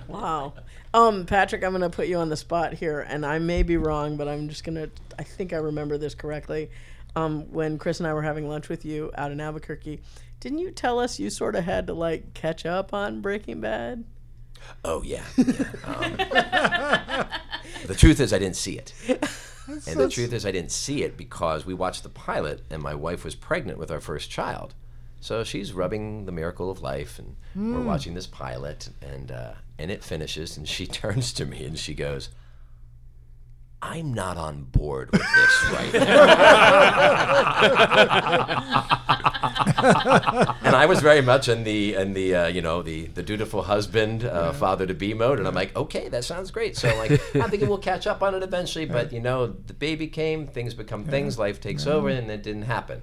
Wow. Um, Patrick, I'm gonna put you on the spot here, and I may be wrong, but I'm just gonna. I think I remember this correctly. Um, when Chris and I were having lunch with you out in Albuquerque, didn't you tell us you sort of had to like catch up on Breaking Bad? Oh yeah. yeah. Um, the truth is, I didn't see it. And the truth is, I didn't see it because we watched the pilot, and my wife was pregnant with our first child. So she's rubbing the miracle of life, and we're watching this pilot, and uh, and it finishes, and she turns to me and she goes, "I'm not on board with this right now." and I was very much in the in the uh, you know the the dutiful husband, uh, father to be mode, and I'm like, okay, that sounds great. So like, I'm thinking we'll catch up on it eventually, but you know, the baby came, things become things, life takes over, and it didn't happen.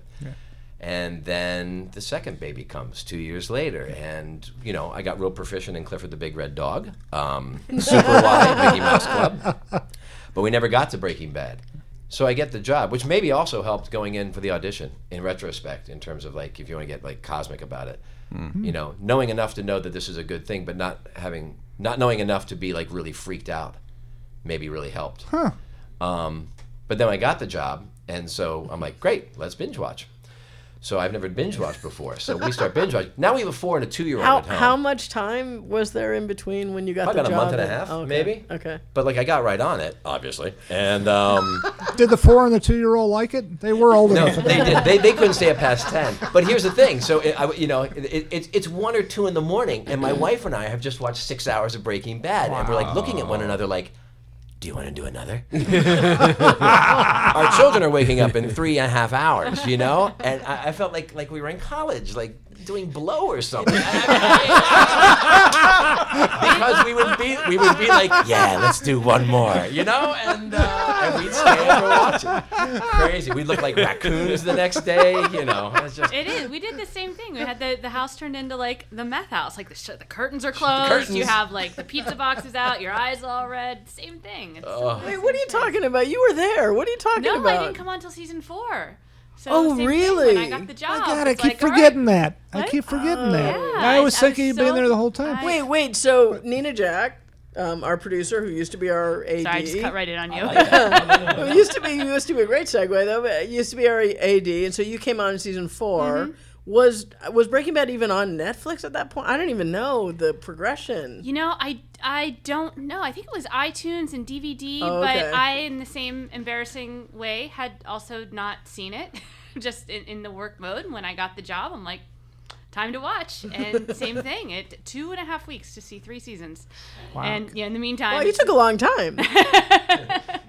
And then the second baby comes two years later, and you know I got real proficient in Clifford the Big Red Dog, um, Super Why, Mickey Mouse Club, but we never got to Breaking Bad. So I get the job, which maybe also helped going in for the audition in retrospect, in terms of like if you want to get like cosmic about it, you know, knowing enough to know that this is a good thing, but not having not knowing enough to be like really freaked out, maybe really helped. Huh. Um, but then I got the job, and so I'm like, great, let's binge watch. So I've never binge watched before. So we start binge watching. Now we have a four and a two year old How at home. how much time was there in between when you got Probably the about a job? month and a and- half, okay. maybe. Okay. But like I got right on it, obviously, and um, Did the four and the two year old like it? They were old no, enough. they did. They, they couldn't stay up past ten. But here's the thing. So it, I, you know, it, it's it's one or two in the morning, and my wife and I have just watched six hours of Breaking Bad, and we're like looking at one another like. Do you want to do another? Our children are waking up in three and a half hours, you know, and I, I felt like like we were in college, like doing blow or something. because we would be we would be like, yeah, let's do one more, you know, and uh, and we'd stay and watch it. Crazy. We'd look like raccoons the next day, you know. It's just It is. We did the same thing. We had the, the house turned into like the meth house. Like the, sh- the curtains are closed. curtains. You have like the pizza boxes out. Your eyes all red. Same thing. It's, Wait, what are you talking about? You were there. What are you talking no, about? No, I didn't come on till season four. So Oh, really? When I got the job. Oh, God, I keep like, all right, forgetting that. I keep forgetting oh, that. yeah, I was I- I thinking was you'd been there the whole time. I- Wait, wait. So Nina Jack, um, our producer, who used to be our AD, Sorry, I just cut right in on you. who used to be used to be a great segue though, but used to be our AD, and so you came on in season 4 Mm-hmm. Was was Breaking Bad even on Netflix at that point? I don't even know the progression. You know, I I don't know. I think it was iTunes and DVD, Oh, but. I, in the same embarrassing way, had also not seen it. Just in, in the work mode. When I got the job, I'm like, time to watch. And same thing. It two and a half weeks to see three seasons. And yeah, in the meantime, Well, you took a long time.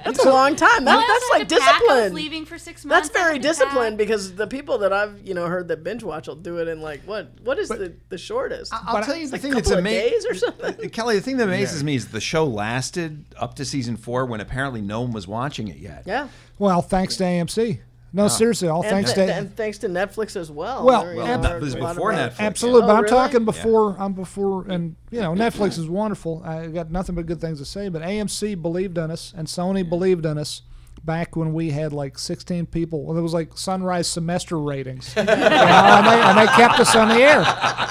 That's a long time. That, Well, that's also like had to pack. I was discipline. leaving for six months. That's very disciplined because the people that I've you know heard that binge watch will do it in like what what is the the shortest? I'll tell you the like thing that's amazing. or something. Kelley, the thing that amazes me is the show lasted up to season four when apparently no one was watching it yet. Yeah. Well, thanks to AMC. No, ah. seriously, all And, thanks th- to and thanks to Netflix as well. Well, There, you well, know, that are was a lot before of- Netflix. Absolutely, Oh, but I'm oh, really? talking before. I'm before, and you know, Netflix is wonderful. I got nothing but good things to say. But AMC believed in us, and Sony believed in us back when we had like 16 people. Well, it was like sunrise semester ratings, you know, and, they, and they kept us on the air.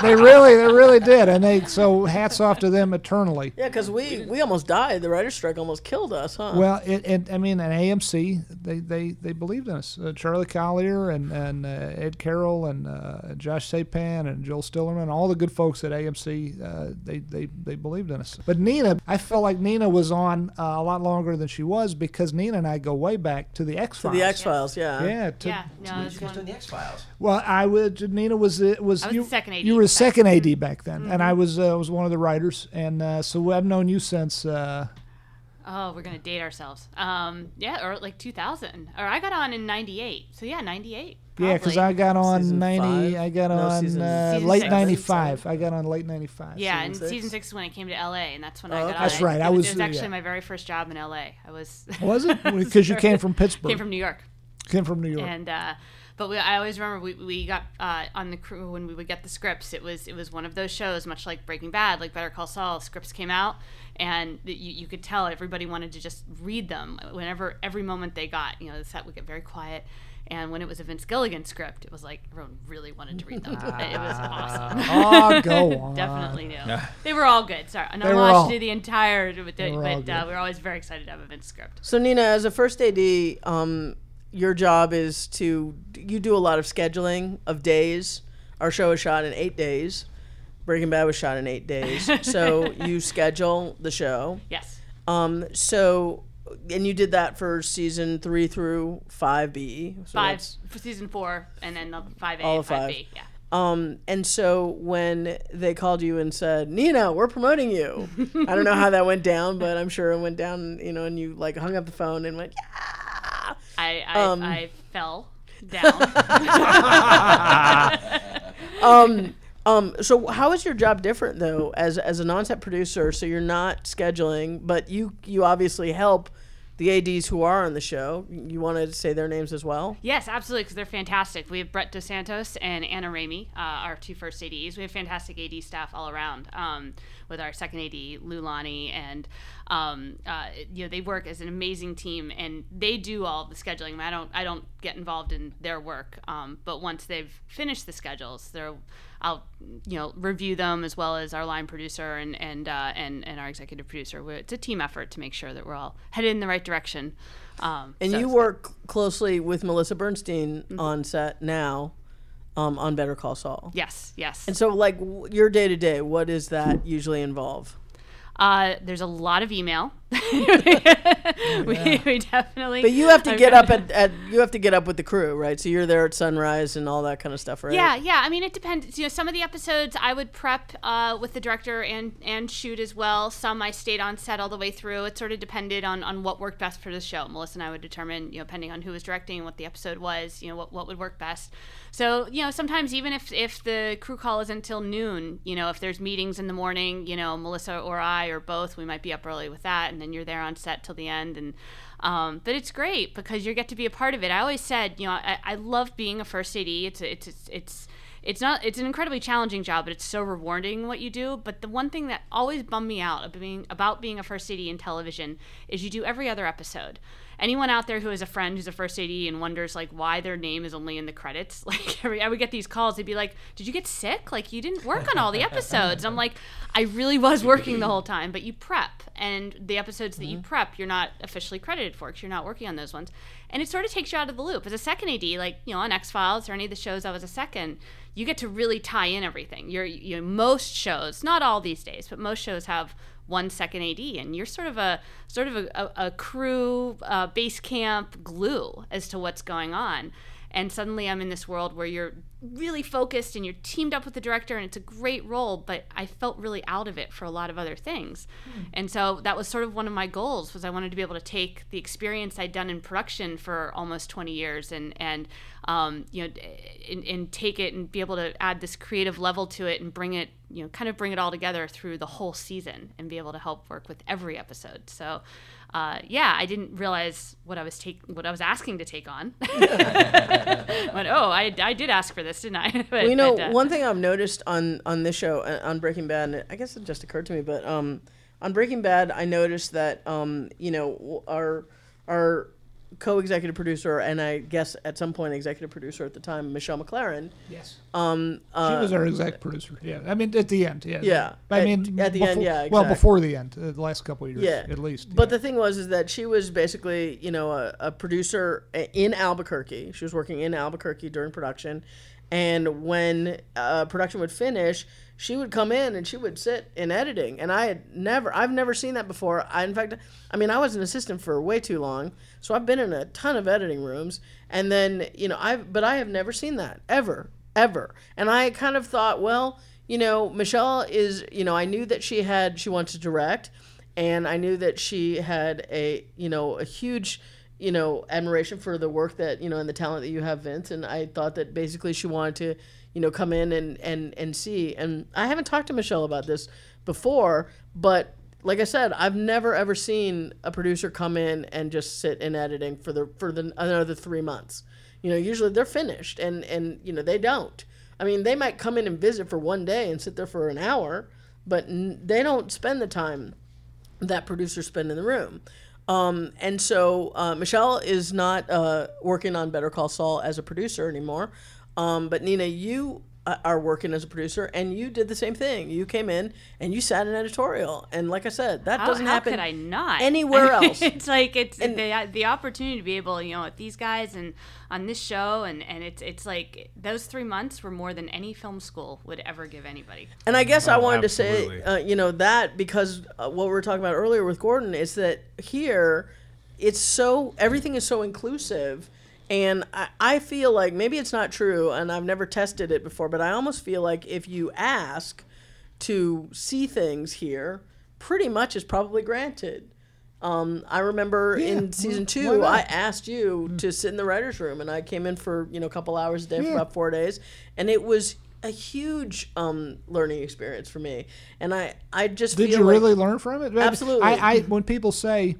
They really, they really did, and they so hats off to them eternally. Yeah, because we we almost died. The writer's strike almost killed us, huh? Well, it, it, I mean, at AMC, they, they, they believed in us. Uh, Charlie Collier and, and uh, Ed Carroll and uh, Josh Sapan and Joel Stillerman, all the good folks at AMC, uh, they, they, they believed in us. But Nina, I felt like Nina was on uh, a lot longer than she was because Nina and I go way back to the X Files. the X Files, yeah. Yeah. To, Yeah, no, it's You guys doing one. the X Files? Well, I was Nina was uh, was, I was you, the second AD You were the back second. AD back then, and I was uh, was one of the writers, and uh, so I've known you since. Uh, Oh, we're gonna date ourselves. Um, yeah, or like 2000, or I got on in '98. So yeah, '98. Yeah, because. I got on Season ninety. five? I got No, on season- uh, Season late six. ninety five. I got on late ninety five. Yeah, and Season six? season six is when I came to LA, and that's when Oh, I got okay. on. That's it. right, It, I was, was- it was actually yeah. my very first job in LA. I was Was it? Because you came from Pittsburgh. came from New York, Came from New York. and uh, but we, I always remember we, we got uh, on the crew when we would get the scripts. It was it was one of those shows, much like Breaking Bad, like Better Call Saul. Scripts came out, and you, you could tell everybody wanted to just read them. Whenever every moment they got, you know, the set would get very quiet. And when it was a Vince Gilligan script, it was like everyone really wanted to read them. it was awesome. Oh, go on. Definitely knew. They were all good. Sorry, an They were homage all- the entire, but, were but uh, we were always very excited to have a Vince script. So Nina, as a first AD, um, your job is to you do a lot of scheduling of days. Our show is shot in eight days. Breaking Bad was shot in eight days. So you schedule the show. Yes. Um, so and you did that for season three through five B. So Five for season four, and then the five A, All five five. B. Yeah. Um, and so when they called you and said, Nina, we're promoting you. I don't know how that went down, but I'm sure it went down, you know, and you like hung up the phone and went, yeah. I I, Um, I fell down. Um, um, so how is your job different though, as as an on-set producer? So you're not scheduling, but you you obviously help the ADs who are on the show. You want to say their names as well? yes, absolutely, because they're fantastic. We have Brett Dos Santos and Anna Ramey, uh, our two first ADs. We have fantastic AD staff all around. Um, with our second AD, Lulani, and um, uh, you know they work as an amazing team, and they do all the scheduling. I don't I don't get involved in their work, um, but once they've finished the schedules, they're I'll you know review them as well as our line producer and and uh, and and our executive producer. It's a team effort to make sure that we're all headed in the right direction. Um, And so you work closely with Melissa Bernstein Mm-hmm. on set now, um, on Better Call Saul. yes, yes. And so, like w- your day to day, what does that usually involve? Uh, there's a lot of email. we, we definitely. But you have to get up at, at you have to get up with the crew, right? So you're there at sunrise and all that kind of stuff, right? Yeah, yeah. I mean, it depends. You know, some of the episodes I would prep uh, with the director and and shoot as well. Some I stayed on set all the way through. It sort of depended on on what worked best for the show. Melissa and I would determine, you know, depending on who was directing and what the episode was, you know, what what would work best. So you know, sometimes even if if the crew call isn't until noon, you know, if there's meetings in the morning, you know, Melissa or I or both, we might be up early with that, and then you're there on set till the end and. Um, but it's great because you get to be a part of it. I always said, you know, I, I love being a first AD. It's it's it's it's it's not it's an incredibly challenging job, but it's so rewarding what you do. But the one thing that always bummed me out of being about being a first AD in television is you do every other episode. Anyone out there who has a friend who's a first AD and wonders like why their name is only in the credits, like every, I would get these calls. They'd be like, "Did you get sick? Like you didn't work on all the episodes?" I'm like, "I really was working the whole time, but you prep, and the episodes that you mm-hmm. prep, you're not officially credited for because you're not working on those ones, and it sort of takes you out of the loop. As a second AD, like you know on X Files or any of the shows I was a second, you get to really tie in everything. You're you know, most shows, not all these days, but most shows have one second AD, and you're sort of a sort of a, a, a crew uh, base camp glue as to what's going on. And suddenly I'm in this world where you're really focused and you're teamed up with the director, and it's a great role. But I felt really out of it for a lot of other things, and so that was sort of one of my goals was I wanted to be able to take the experience I'd done in production for almost 20 years and and um, you know and, and take it and be able to add this creative level to it and bring it you know kind of bring it all together through the whole season and be able to help work with every episode. So. Uh, yeah, I didn't realize what I was take what I was asking to take on. but oh, I, I did ask for this, didn't I? but, Well, you know, but, uh, one thing I've noticed on on this show uh, on Breaking Bad, and I guess it just occurred to me, but um, on Breaking Bad, I noticed that um, you know, our our co-executive producer and I guess at some point executive producer at the time, Michelle MacLaren. Yes. Um, She uh, was our exec producer. Yeah. I mean, at the end. Yeah. Yeah, I at- mean, at the end, befo- yeah, Well, before the end, uh, the last couple of years. Yeah, At least. But yeah. the thing was, is that she was basically, you know, a, a producer in Albuquerque. She was working in Albuquerque during production, and when uh, production would finish, she would come in and she would sit in editing. And I had never, I've never seen that before. I, in fact, I mean, I was an assistant for way too long, so I've been in a ton of editing rooms, and then, you know, I've, but I have never seen that ever, ever. And I kind of thought, well, you know, Michelle is, you know, I knew that she had, she wanted to direct and I knew that she had a you know a huge you know admiration for the work that you know and the talent that you have Vince and I thought that basically she wanted to you know come in and and and see and I haven't talked to Michelle about this before but like I said I've never ever seen a producer come in and just sit in editing for the for the another 3 months You know, usually they're finished, and and you know they don't. I mean, they might come in and visit for one day and sit there for an hour, but n- they don't spend the time that producers spend in the room. Um, and so uh, Michelle is not uh, working on Better Call Saul as a producer anymore. Um, but Nina, you uh, are working as a producer, and you did the same thing. You came in and you sat in editorial, and like I said, that How, doesn't how happen could I not anywhere else. it's like it's And- the the opportunity to be able, you know, with these guys and on this show, and and it's it's like those three months were more than any film school would ever give anybody. And I guess I Oh, wanted absolutely. to say, uh, you know, that because uh, what we were talking about earlier with Gordon is that here, it's so everything is so inclusive, and I, I feel like maybe it's not true, and I've never tested it before, but I almost feel like if you ask to see things here, pretty much is probably granted. Um, I remember Yeah, in season two. I asked you to sit in the writers' room, and I came in for you know a couple hours a day for about four days, and it was a huge um, learning experience for me. And I, I just Did you like- really learn from it? Absolutely. I, I when people say,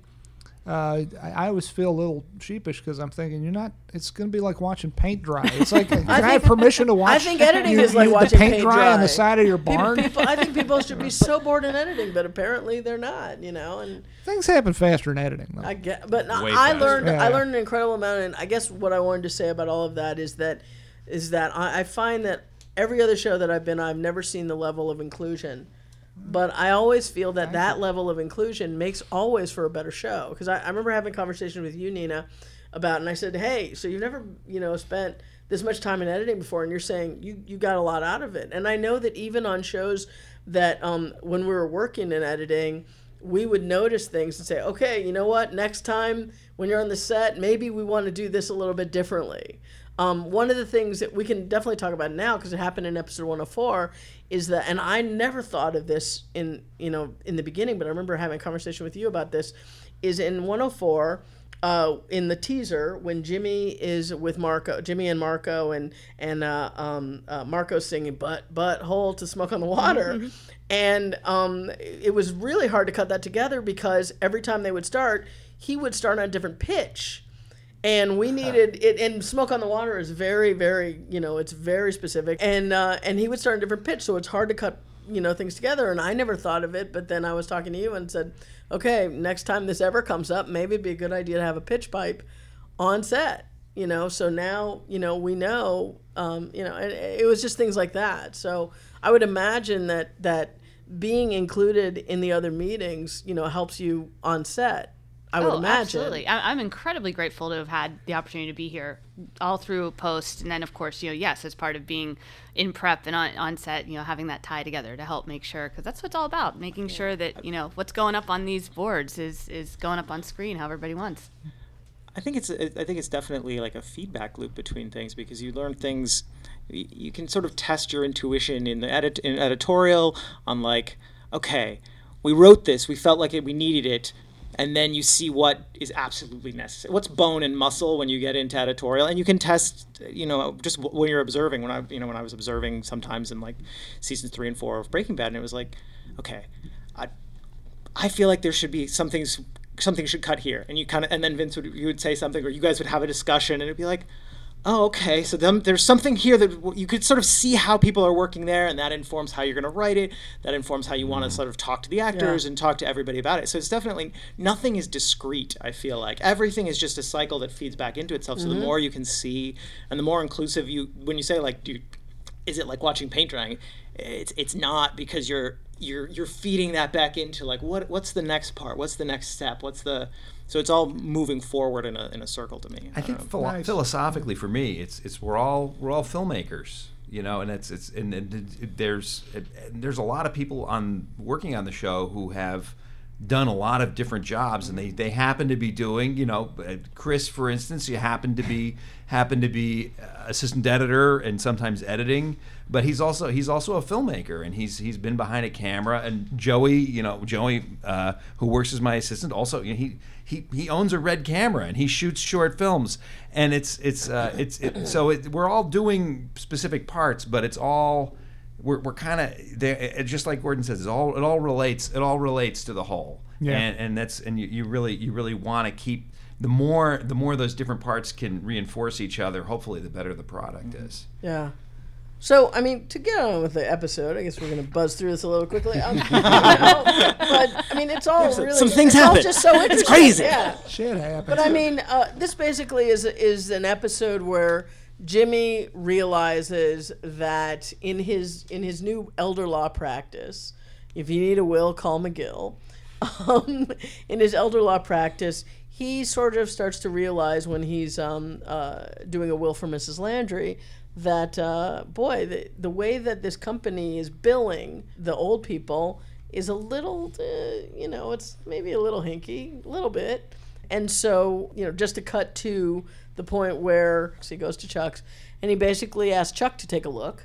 uh, I, I always feel a little sheepish because I'm thinking you're not. It's going to be like watching paint dry. It's like can I, have permission to watch. I think editing you- is like watching paint, paint dry, on the side of your People, barn. people, I think people should be so bored in editing, but apparently they're not. You know, and Things happen faster in editing. Though. I get, but Way I faster. learned Yeah. I learned an incredible amount, and I guess what I wanted to say about all of that is that is that I, I find that every other show that I've been, on, I've never seen the level of inclusion. But I always feel that that level of inclusion makes always for a better show. Because I, I remember having a conversation with you, Nina, about, and I said, "Hey, so you've never, you know, spent this much time in editing before, and you're saying you you got a lot out of it." And I know that even on shows that um, when we were working in editing, we would notice things and say, "Okay, you know what? Next time when you're on the set, maybe we want to do this a little bit differently." Um, one of the things that we can definitely talk about now because it happened in episode 104 is that, and I never thought of this in you know in the beginning, but I remember having a conversation with you about this. Is in 104 uh, in the teaser when Jimmy is with Marco, Jimmy and Marco, and and uh, um, uh, Marco's singing "But But Hole to Smoke on the Water," and um, it was really hard to cut that together because every time they would start, he would start on a different pitch and we needed it and smoke on the water is very very you know it's very specific. And uh, and he would start a different pitch so it's hard to cut you know things together and i never thought of it but then i was talking to you and said okay next time this ever comes up maybe it'd be a good idea to have a pitch pipe on set you know? So now you know we know um, you know and it was just things like that. So i would imagine that that being included in the other meetings you know helps you on set i would oh, imagine absolutely. I, I'm incredibly grateful to have had the opportunity to be here all through post, and then of course, you know, yes, as part of being in prep and on, on set, you know, having that tie together to help make sure, because that's what it's all about, making sure that you know what's going up on these boards is is going up on screen how everybody wants. I think it's I think it's definitely like a feedback loop between things because you learn things. You can sort of test your intuition in the edit in editorial on like, okay, we wrote this, we felt like it, we needed it, and then you see what is absolutely necessary. What's bone and muscle when you get into editorial, and you can test, you know, just when you're observing. When I, you know, when I was observing sometimes in like seasons three and four of Breaking Bad, and it was like, okay, I, I feel like there should be some things something should cut here and you kind of and then Vince would you would say something or you guys would have a discussion and it'd be like oh okay. So then there's something here that you could sort of see how people are working there and that informs how you're going to write it. That informs how you want to mm. sort of talk to the actors and talk to everybody about it. So it's definitely nothing is discrete i feel like. Everything is just a cycle that feeds back into itself. So the mm-hmm. more you can see and the more inclusive you when you say like dude, is it like watching paint drying? It's it's not because you're you're you're feeding that back into like what what's the next part? What's the next step? What's the so it's all moving forward in a in a circle to me. I think don't philo- Nice. philosophically for me, it's it's we're all we're all filmmakers, you know, and it's it's and, and it- there's and there's a lot of people on working on the show who have done a lot of different jobs and they, they happen to be doing you know uh, chris for instance you happen to be happen to be uh, assistant editor and sometimes editing but he's also he's also a filmmaker and he's he's been behind a camera and joey you know joey uh, who works as my assistant also you know, he he he owns a red camera and he shoots short films and it's it's uh, it's it, so it, we're all doing specific parts but it's all we're, we're kind of just like Gordon says. It all it all relates. It all relates to the whole. Yeah. And and that's and you, you really you really want to keep the more the more those different parts can reinforce each other. Hopefully, the better the product is. Yeah. So, I mean, to get on with the episode, I guess we're going to buzz through this a little quickly. Um, you know, but I mean, it's all really some things it's all happen. just so interesting. It's crazy. Yeah. Shit happens. But I mean, uh, this basically is is an episode where Jimmy realizes that in his in his new elder law practice, if you need a will, call McGill. Um, in his elder law practice, he sort of starts to realize when he's um, uh, doing a will for Mrs. Landry that uh, boy, the the way that this company is billing the old people is a little, uh, you know, it's maybe a little hinky, a little bit. And so, you know, just to cut to the point where so he goes to Chuck's and he basically asks Chuck to take a look.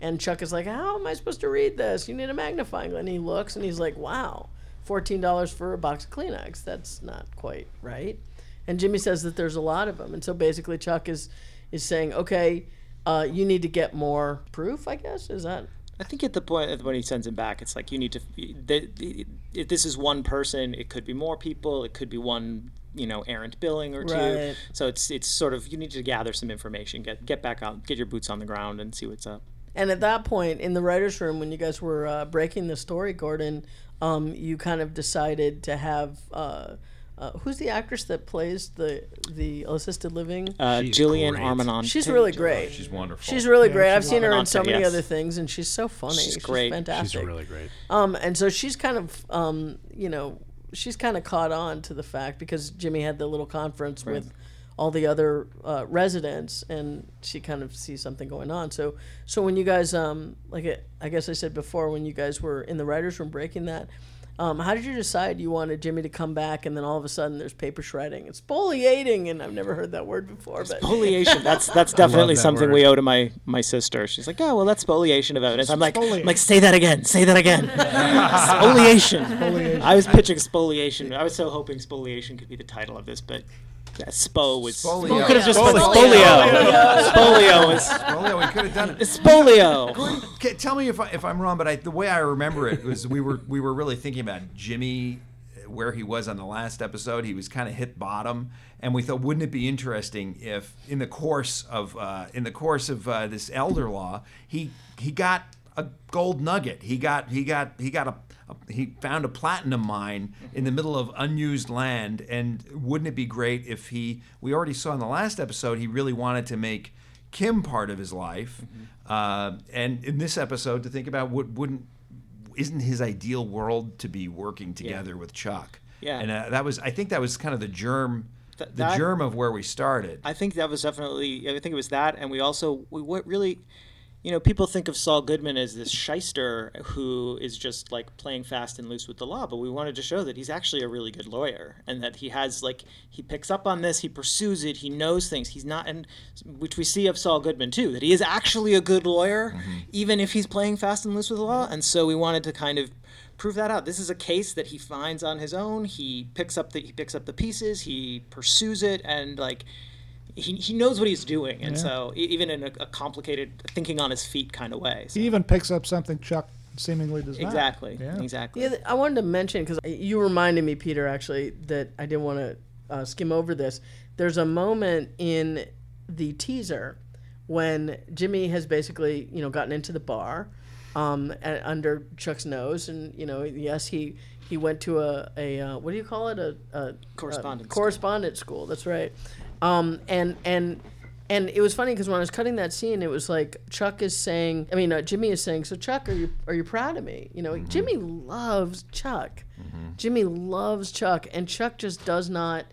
And Chuck is like, How am I supposed to read this? You need a magnifying glass. And he looks and he's like, Wow, $14 for a box of Kleenex. That's not quite right. And Jimmy says that there's a lot of them. And so basically, Chuck is, is saying, Okay, uh, you need to get more proof, I guess. Is that I think at the point when he sends him back, it's like you need to. The, the, if this is one person, it could be more people. It could be one, you know, errant billing or two. Right. So it's it's sort of you need to gather some information, get get back out, get your boots on the ground, and see what's up. And at that point, in the writers' room, when you guys were uh, breaking the story, Gordon, um, you kind of decided to have uh, uh, who's the actress that plays the the assisted living? Uh, She's Jillian great. Armenante. she's really great. She's wonderful. She's really great. I've seen her in so many yes. other things, and she's so funny. She's great. Fantastic. She's really great. Um, and so she's kind of, um, you know, she's kind of caught on to the fact because Jimmy had the little conference with all the other uh, residents, and she kind of sees something going on. So, so when you guys, um, like it, I guess I said before, when you guys were in the writers' room breaking that. Um, how did you decide you wanted Jimmy to come back, and then all of a sudden there's paper shredding? It's spoliating, and I've never heard that word before. But Spoliation. That's that's definitely that something word. we owe to my my sister. She's like, oh well, that's spoliation of evidence. I'm like, Spoliate. I'm like, say that again. Say that again. spoliation. I was pitching spoliation. I was so hoping spoliation could be the title of this, but yeah, spo was. Spolio. We could have just put Spolio. spolio. Spolio was. Well, we could have done it. Spolio. Okay, tell me if, I, if I'm wrong, but I, the way I remember it was we were we were really thinking about Jimmy, uh, where he was on the last episode. He was kind of hit bottom, and we thought, wouldn't it be interesting if, in the course of uh, in the course of uh, this elder law, he he got a gold nugget. He got he got he got a, a he found a platinum mine in the middle of unused land, and wouldn't it be great if he? We already saw in the last episode he really wanted to make Kim part of his life, uh, and in this episode to think about what wouldn't isn't his ideal world to be working together with Chuck. Yeah. and uh, that was I think that was kind of the germ, Th- the that- germ of where we started. I think that was definitely. I think it was that, and we also we what really, you know, people think of Saul Goodman as this shyster who is just like playing fast and loose with the law, but we wanted to show that he's actually a really good lawyer, and that he has like he picks up on this, he pursues it, he knows things. He's not, and which we see of Saul Goodman too, that he is actually a good lawyer, mm-hmm. even if he's playing fast and loose with the law. And so we wanted to kind of prove that out. This is a case that he finds on his own. He picks up the he picks up the pieces, he pursues it, and like he, he knows what he's doing. And so e- even in a, a complicated thinking on his feet kind of way. So- he even picks up something Chuck seemingly does not. exactly. Yeah. Exactly. Yeah, I wanted to mention because you reminded me, Peter, actually, that I didn't want to uh, skim over this. There's a moment in the teaser when Jimmy has basically, you know, gotten into the bar um, and under Chuck's nose, and you know, yes, he he went to a a uh, what do you call it a, a Correspondence a school. correspondence school. That's right. Um, and and and it was funny because when I was cutting that scene, it was like Chuck is saying, I mean, uh, Jimmy is saying, "So Chuck, are you are you proud of me?" You know, Jimmy loves Chuck. Jimmy loves Chuck, and Chuck just does not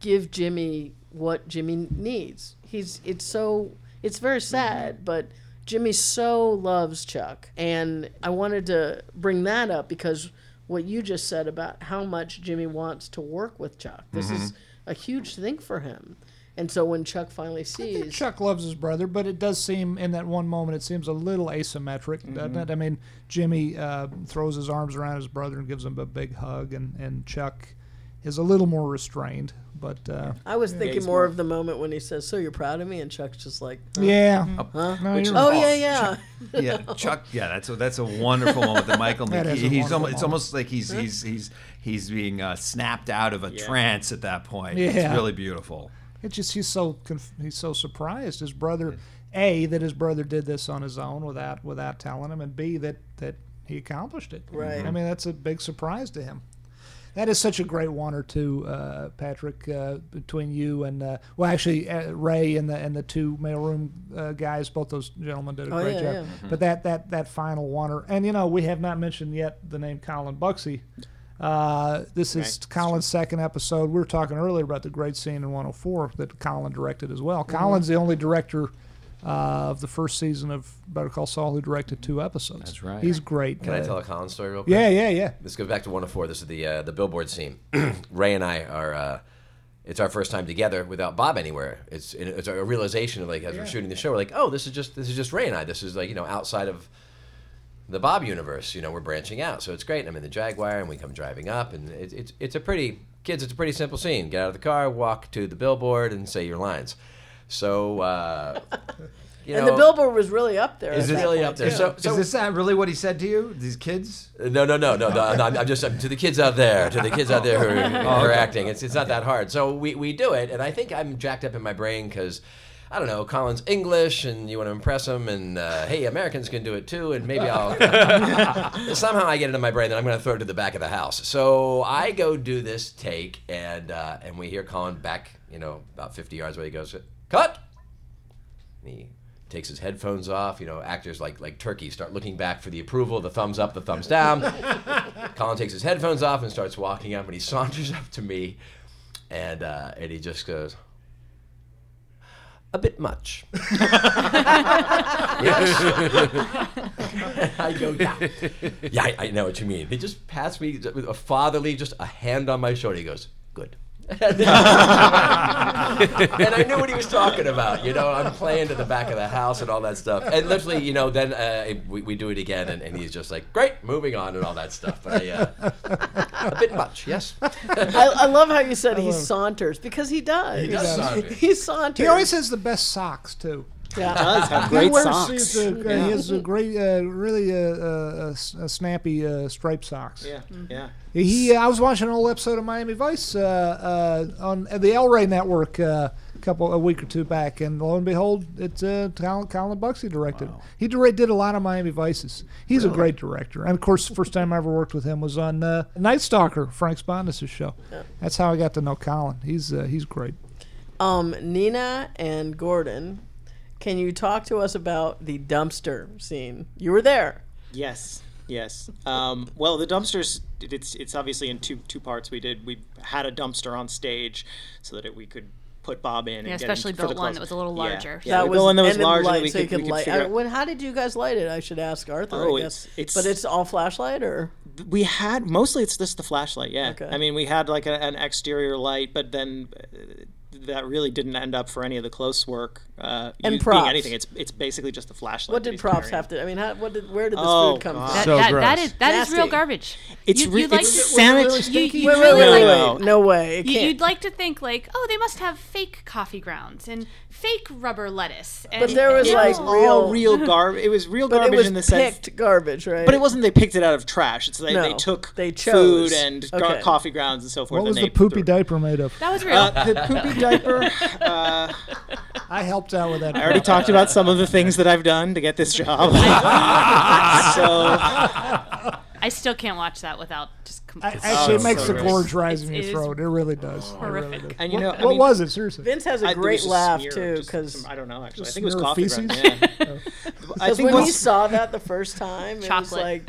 give Jimmy what Jimmy needs. He's it's so it's very sad, but Jimmy so loves Chuck, and I wanted to bring that up because what you just said about how much Jimmy wants to work with Chuck. This is a huge thing for him. And so when Chuck finally sees Chuck loves his brother, but it does seem in that one moment it seems a little asymmetric, doesn't it? I mean, Jimmy uh, throws his arms around his brother and gives him a big hug, and and Chuck is a little more restrained. But uh, I was thinking more more- of the moment when he says, "So you're proud of me," and Chuck's just like, yeah, "Huh?" no, you're Oh right. yeah, yeah. yeah, Chuck. Yeah, that's a that's a wonderful moment that Michael. That Mc- is a he's wonderful almost, it's almost like he's he's he's he's being uh, snapped out of a Yeah. trance at that point. Yeah. It's really beautiful. It's just he's so conf- he's so surprised his brother, a that his brother did this on his own without without telling him, and b that that he accomplished it. Right. I mean that's a big surprise to him. That is such a great one or two, uh, Patrick, uh, between you and uh, well, actually uh, Ray and the and the two mailroom uh, guys. Both those gentlemen did a Oh, great yeah, job. yeah. But that that that final oneer, and you know we have not mentioned yet the name Colin Bucksey. Uh, this is Right. Colin's second episode. We were talking earlier about the great scene in 104 that Colin directed as well. Mm-hmm. Colin's the only director uh, of the first season of Better Call Saul who directed two episodes. That's right. He's great. Can I Uh, tell a Colin story real quick? Yeah, yeah, yeah. This goes back to 104. This is the uh, the billboard scene. Ray and I are. Uh, it's our first time together without Bob anywhere. It's it's a realization of like as we're shooting the show, we're like, oh, this is just this is just Ray and I. This is like you know outside of the Bob universe. You know, we're branching out, so it's great. I'm in the Jaguar, and we come driving up, and it's it's it's a pretty kids. It's a pretty simple scene. Get out of the car, walk to the billboard, and say your lines. So. Uh, you And know, the billboard was really up there. is at that really up there. So, so Is this not really what he said to you? These kids? no, no, no, no, no. I'm, I'm just I'm, to the kids out there, to the kids out there who are, who are acting. It's it's not that hard. So we, we do it, and I think I'm jacked up in my brain because. I don't know. Colin's English, and you want to impress him, and uh, hey, Americans can do it too, and maybe I'll. somehow I get it in my brain that I'm going to throw it to the back of the house. So I go do this take, and uh, and we hear Colin back, you know, about 50 yards away. He goes, "Cut!" And he takes his headphones off. You know, actors like like Turkey start looking back for the approval, the thumbs up, the thumbs down. Colin takes his headphones off and starts walking up, and he saunters up to me, and uh, and he just goes. A bit much. yes. I go, yeah. Yeah, I, I know what you mean. He just passed me a fatherly, just a hand on my shoulder. He goes, good. and I knew what he was talking about. You know, I'm playing to the back of the house and all that stuff. And literally, you know, then uh, we, we do it again, and, and he's just like, great, moving on and all that stuff. But I, uh, a bit much, yes. I, I love how you said he saunters because he does. He does saunter. He saunters. He always has the best socks too. Yeah. does have He great wears socks. these, uh, He has a great, uh, really uh, uh, uh, uh, snappy uh, striped socks. Yeah, yeah. He, uh, I was watching an old episode of Miami Vice uh, uh, on the El Rey network uh, a couple a week or two back, and lo and behold, it's uh, Colin, Colin Bucksey directed. it. He direct, did a lot of Miami Vices. He's a great director, and of course, the first time I ever worked with him was on uh, Night Stalker, Frank Spotnitz' show. That's how I got to know Colin. He's uh, he's great. Um, Nina and Gordon, can you talk to us about the dumpster scene? You were there. Yes, yes. Um, well, the dumpsters. It's it's obviously in two two parts. We did we had a dumpster on stage so that it, we could put Bob in. And Yeah, get him especially the built one that was a little larger. Yeah, that we was built one that was larger. light, that we so you could, we could could light. figure I, when, how did you guys light it? I should ask Arthur. Oh, I guess. it's- it's- but it's all flashlight, or we had mostly it's just the flashlight yeah Okay. i mean we had like a, an exterior light but then uh, that really didn't end up for any of the close work uh And you- props. being anything it's it's basically just the flashlight what did props carrying. have to? I mean, how, what did? Where did this Oh, food come God. from? That, So that, gross. that is that is real Nasty. garbage. it's You- re- you'd like it's to- sandwich You, you Wait, wait, really wait, like wait. No way. You, you'd like to think like, oh, they must have fake coffee grounds and fake rubber lettuce. And, But there was, it like, was real- all real garbage it was real but it garbage was in the sense picked garbage, right? but it wasn't they picked it out of trash it's they, they took they food chose. and gar- coffee grounds and so forth What was the poopy diaper made of? that was real. uh, the poopy diaper uh, I helped out with that. I already talked about some of the things that I've done to get this job. so I still can't watch that without just. Com- I, just actually, it's it makes so the gross. gorge rise in your it is throat. It really does. It really horrific. does. and you know, what I what was it? Seriously. Vince has a I- great was laugh smear, too, because I don't know actually. I think it was smear coffee feces? ground. Yeah. I think when he saw that the first time, it was like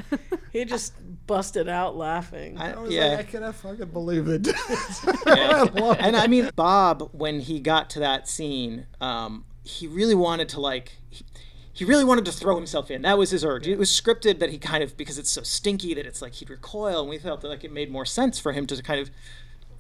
he just busted out laughing. I, I was yeah, like, I cannot fucking believe it. yeah. I love and I mean Bob when he got to that scene, um, he really wanted to like. He, he really wanted to throw himself in. That was his urge. It was scripted that he kind of because it's so stinky that it's like he'd recoil, and we felt that like it made more sense for him to kind of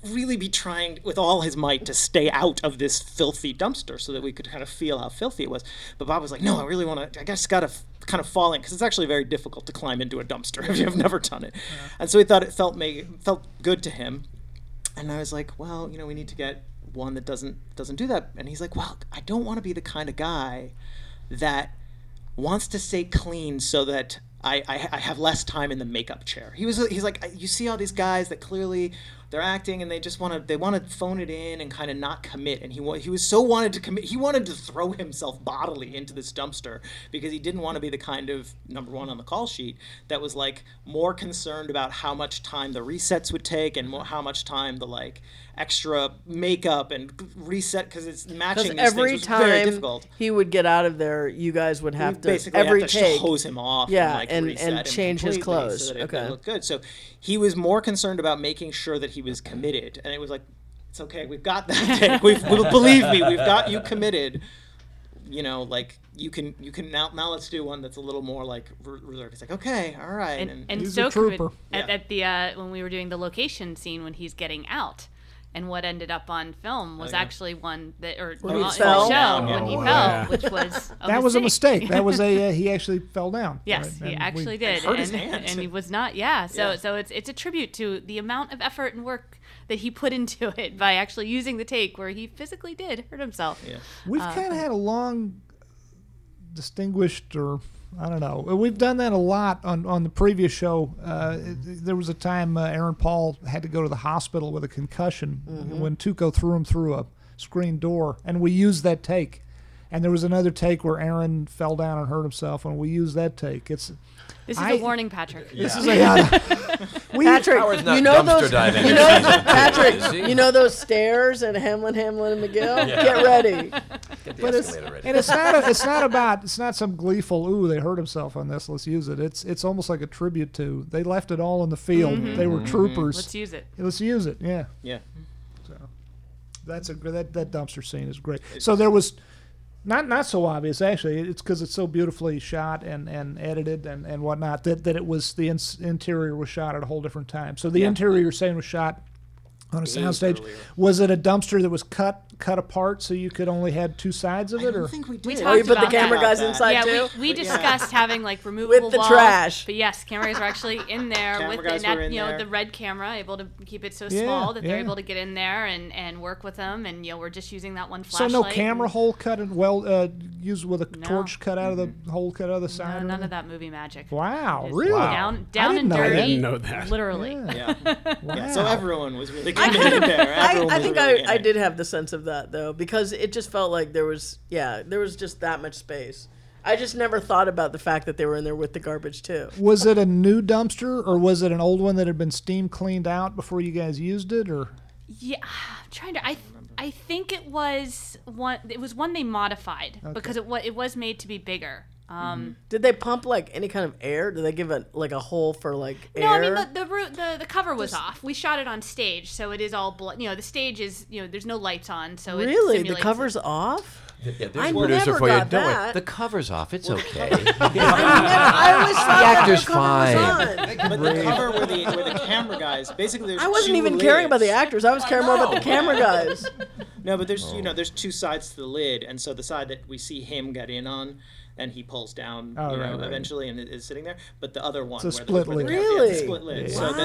really be trying with all his might to stay out of this filthy dumpster so that we could kind of feel how filthy it was. But Bob was like, "No, I really want to. I guess got to f- kind of falling because it's actually very difficult to climb into a dumpster if you've never done it." And so he thought it felt felt good to him. and I was like, well, you know, we need to get one that doesn't doesn't do that. And he's like, well, I don't want to be the kind of guy that wants to stay clean so that I, I, I have less time in the makeup chair. He was he's like you see all these guys that clearly they're acting and they just want to they want to phone it in and kind of not commit. And he he was so wanted to commit he wanted to throw himself bodily into this dumpster because he didn't want to be the kind of number one on the call sheet that was like more concerned about how much time the resets would take and more, how much time the like extra makeup and reset because it's matching Because these every things was very time difficult he would get out of there, you guys would have to basically every have to take. hose him off. Yeah, and, like, and- reset and him change his clothes. So that Okay. that it looked good. So he was more concerned about making sure that he was committed, and it was like, it's okay, we've got that take. We've, we believe me, we've got you committed. You know, like you can you can now now let's do one that's a little more like re- reserved. He's like, okay, all right, and, and He's a so committed trooper. at, Yeah. at the uh, when we were doing the location scene when he's getting out and what ended up on film was Oh, yeah. actually one that or When he on- fell? the show Down, when he yeah. fell Yeah. which was a that was a mistake. mistake. That was a uh, he actually fell down. Yes, right? he And we- actually did, hurt his and, hand. and he was not. Yeah, so Yeah. so it's it's a tribute to the amount of effort and work that he put into it by actually using the take where he physically did hurt himself. Yeah. We've Uh, kind of had a long, distinguished, or I don't know. We've done that a lot on, on the previous show. Uh, it- there was a time uh, Aaron Paul had to go to the hospital with a concussion when Tuco threw him through a screen door, and we used that take. And there was another take where Aaron fell down and hurt himself, and we used that take. It's This is I- a warning, Patrick. this is a uh, we Patrick, not you know those, you know, season two, is Patrick, you know those stairs at Hamlin, Hamlin, and McGill. Get ready. Get the but it's, ready. and it's not a, it's not about it's not some gleeful ooh they hurt himself on this let's use it it's it's almost like a tribute to they left it all in the field they were troopers Let's use it. let's use it yeah Yeah. So, that's a that that dumpster scene is great so there was not not so obvious actually. It's because it's so beautifully shot and and edited and and whatnot that that it was the ins- interior was shot at a whole different time. So the Yeah. interior you're saying was shot on a soundstage. was it a dumpster that was cut cut apart so you could only have two sides of I it don't or think we did. We Oh, you talked put the camera that. guys inside yeah, too. we, we Yeah. discussed having like removable with the walls, trash. But yes, cameras are actually in there Camera with guys and that, were in you know there. the red camera, able to keep it so Yeah, small that they're yeah. able to get in there and, and work with them. And you know we're just using that one flashlight. So no camera and- hole cut and well uh, used with a No. torch cut out of the hole cut out of the side. or none of that movie magic. Wow, Just really? Down, down didn't and dirty. I didn't know that. Literally. Yeah. So everyone was really I committed kind of, there. I, Everyone I was think I, I did have the sense of that though because it just felt like there was yeah there was just that much space. I just never thought about the fact that they were in there with the garbage too. Was it a new dumpster or was it an old one that had been steam cleaned out before you guys used it? Or Yeah, I'm trying to. I I think it was one. It was one they modified because it was it was made to be bigger. Um, Did they pump like any kind of air? Did they give it like a hole for like air? No, I mean the the, the the cover was off. We shot it on stage, so it is all bl- you know. The stage is you know there's no lights on, so it really the simulates- cover's off. Yeah, there's I a producer never for you. got Don't worry. that. The cover's off. It's okay. I always thought that actor's cover was fine. on. But the cover where the where the camera guys basically I wasn't two even caring about the actors. I was caring more about the camera guys. No, but there's you know there's two sides to the lid, and so the side that we see him get in on, and he pulls down, Oh, you know, right, right. eventually, and is sitting there. But the other one, It's a where split the, where lid. camera- yeah, it's Really? split lid. Yeah. So the,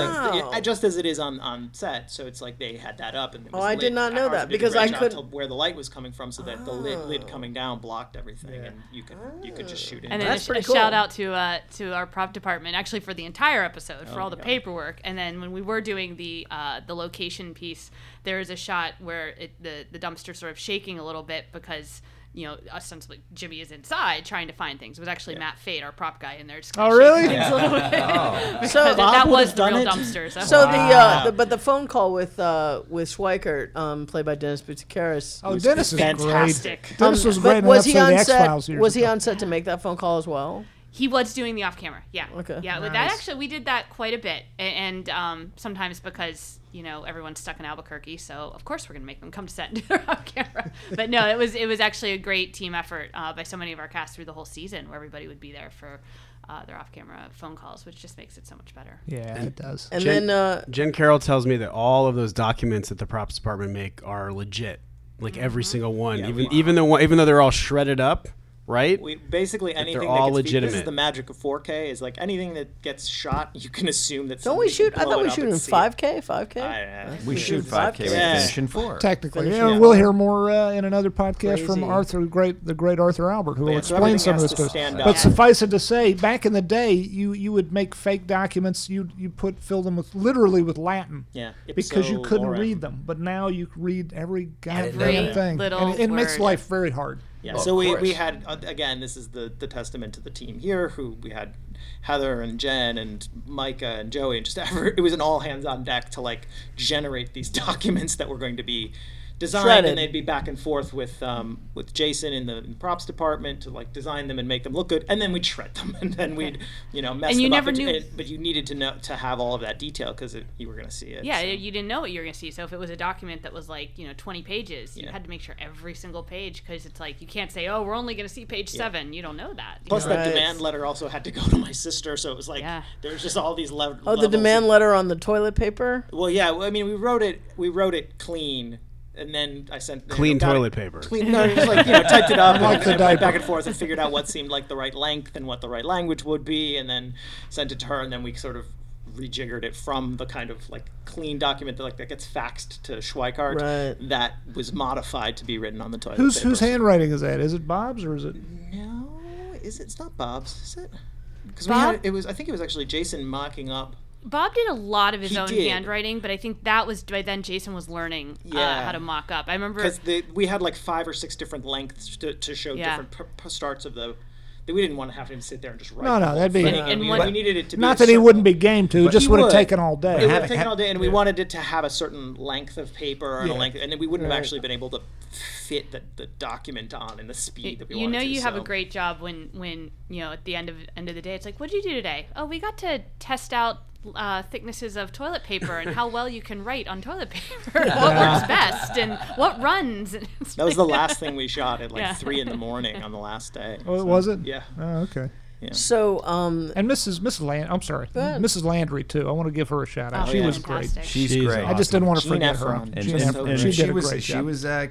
Wow. just as it is on on set, so it's like they had that up, and it was Oh, I did not know that, because I couldn't- where the light was coming from, so that the lid, Oh. lid coming down blocked everything, and you could you could just shoot in. And then That's a, pretty a shout out to uh, to our prop department, actually for the entire episode, for Oh all the God. paperwork. And then when we were doing the uh, the location piece, there is a shot where it, the the dumpster sort of shaking a little bit because you know ostensibly Jimmy is inside trying to find things. It was actually Matt Fate, our prop guy, in there. Just kinda Oh, really? shaking things a little bit. Oh. So Bob that was the real it. dumpster. So, So the, uh, the but the phone call with uh with Schweikart, um, played by Dennis Boutsikaris. oh, Dennis is fantastic. great. Dennis Um, was but great in was he on set? Was he on set to make that phone call as well? He was doing the off camera. Yeah. Okay. Yeah. With Nice. that actually, we did that quite a bit, and um, sometimes because you know everyone's stuck in Albuquerque, so of course we're gonna make them come to set and do their off camera. But no, it was it was actually a great team effort uh, by so many of our cast through the whole season, where everybody would be there for uh, their off camera phone calls, which just makes it so much better. Yeah, it does. And Jen- then uh, Jen Carroll tells me that all of those documents that the props department make are legit, like every Mm-hmm. single one. Yeah, even we- even though even though they're all shredded up, right? We basically anything all that gets featured- This is the magic of 4K. Is like anything that gets shot, you can assume that. Don't we shoot? I thought we shoot in 5K. 5K. I- We shoot 5K. 5K. We Yeah. finish in four. Technically, Finish yeah, it we'll hear more uh, in another podcast from Arthur, the great, the great Arthur Albert, who will Yeah, so explain everything some of this to to us. But up. suffice it to say, back in the day, you you would make fake documents. You you put fill them with literally with Latin. Yeah, Because you couldn't read them, but now you read every goddamn Every thing, little and it, it makes life very hard. Yeah, Well, so of we, we had uh, again. This is the the testament to the team here. Who we had Heather and Jen and Micah and Joey, and just ever it was an all hands on deck to like generate these documents that were going to be designed, Shredded. and they'd be back and forth with um, with Jason in the, in the props department to like design them and make them look good, and then we'd shred them, and then we'd you know mess And you them never up. knew- and, but you needed to know to have all of that detail because you were going to see it. Yeah, so. you didn't know what you were going to see. So if it was a document that was like, you know, 20 pages, you had to make sure every single page because it's like you can't say, "Oh, we're only going to see page 7." You don't know that. Plus, know? that Right. demand letter also had to go to my sister, so it was like Yeah. there was just all these lev- Oh, the demand of- letter on the toilet paper. Well, yeah. I mean, we wrote it. We wrote it clean, and then I sent you know, Clean it- toilet paper. Clean, no, just like you know, typed it up, Like and, and went back and forth, and figured out what seemed like the right length and what the right language would be, and then sent it to her, and then we sort of rejiggered it from the kind of like clean document that like that gets faxed to Schweikart Right. that was modified to be written on the toilet Whose paper. whose handwriting is that? Is it Bob's or is it? No, is it? It's not Bob's, is it? Because Bob? it was. I think it was actually Jason mocking up. Bob did a lot of his He own did. handwriting, but I think that was by then Jason was learning uh, Yeah. how to mock up. I remember because we had like five or six different lengths to, to show Yeah. different p- p- starts of the. That we didn't want to have him sit there and just write. No, no, that'd be- thing. And- and we, what- we needed it to be Not a that he wouldn't be game to. Just would have taken all day. It day. would have taken all day, and we wanted it to have a certain length of paper and Yeah. a length, and then we wouldn't have actually been able to fit the, the document on and the speed that we you wanted know to, you have a great job when when you know at the end of end of the day it's like what did you do today oh we got to test out uh, thicknesses of toilet paper and how well you can write on toilet paper and what works best and what runs And That was the last thing we shot at like Yeah. three in the morning on the last day. Oh, so- was it? Yeah. Oh, okay. So, um, And Mrs. Mrs. Land, I'm sorry, ahead. Mrs. Landry too. I want to give her a shout out. Oh, she yeah. was Fantastic. great. She's, She's great. I just didn't want to Jean forget her. And, Jean She's and- so and she she, did a was great she job. was uh,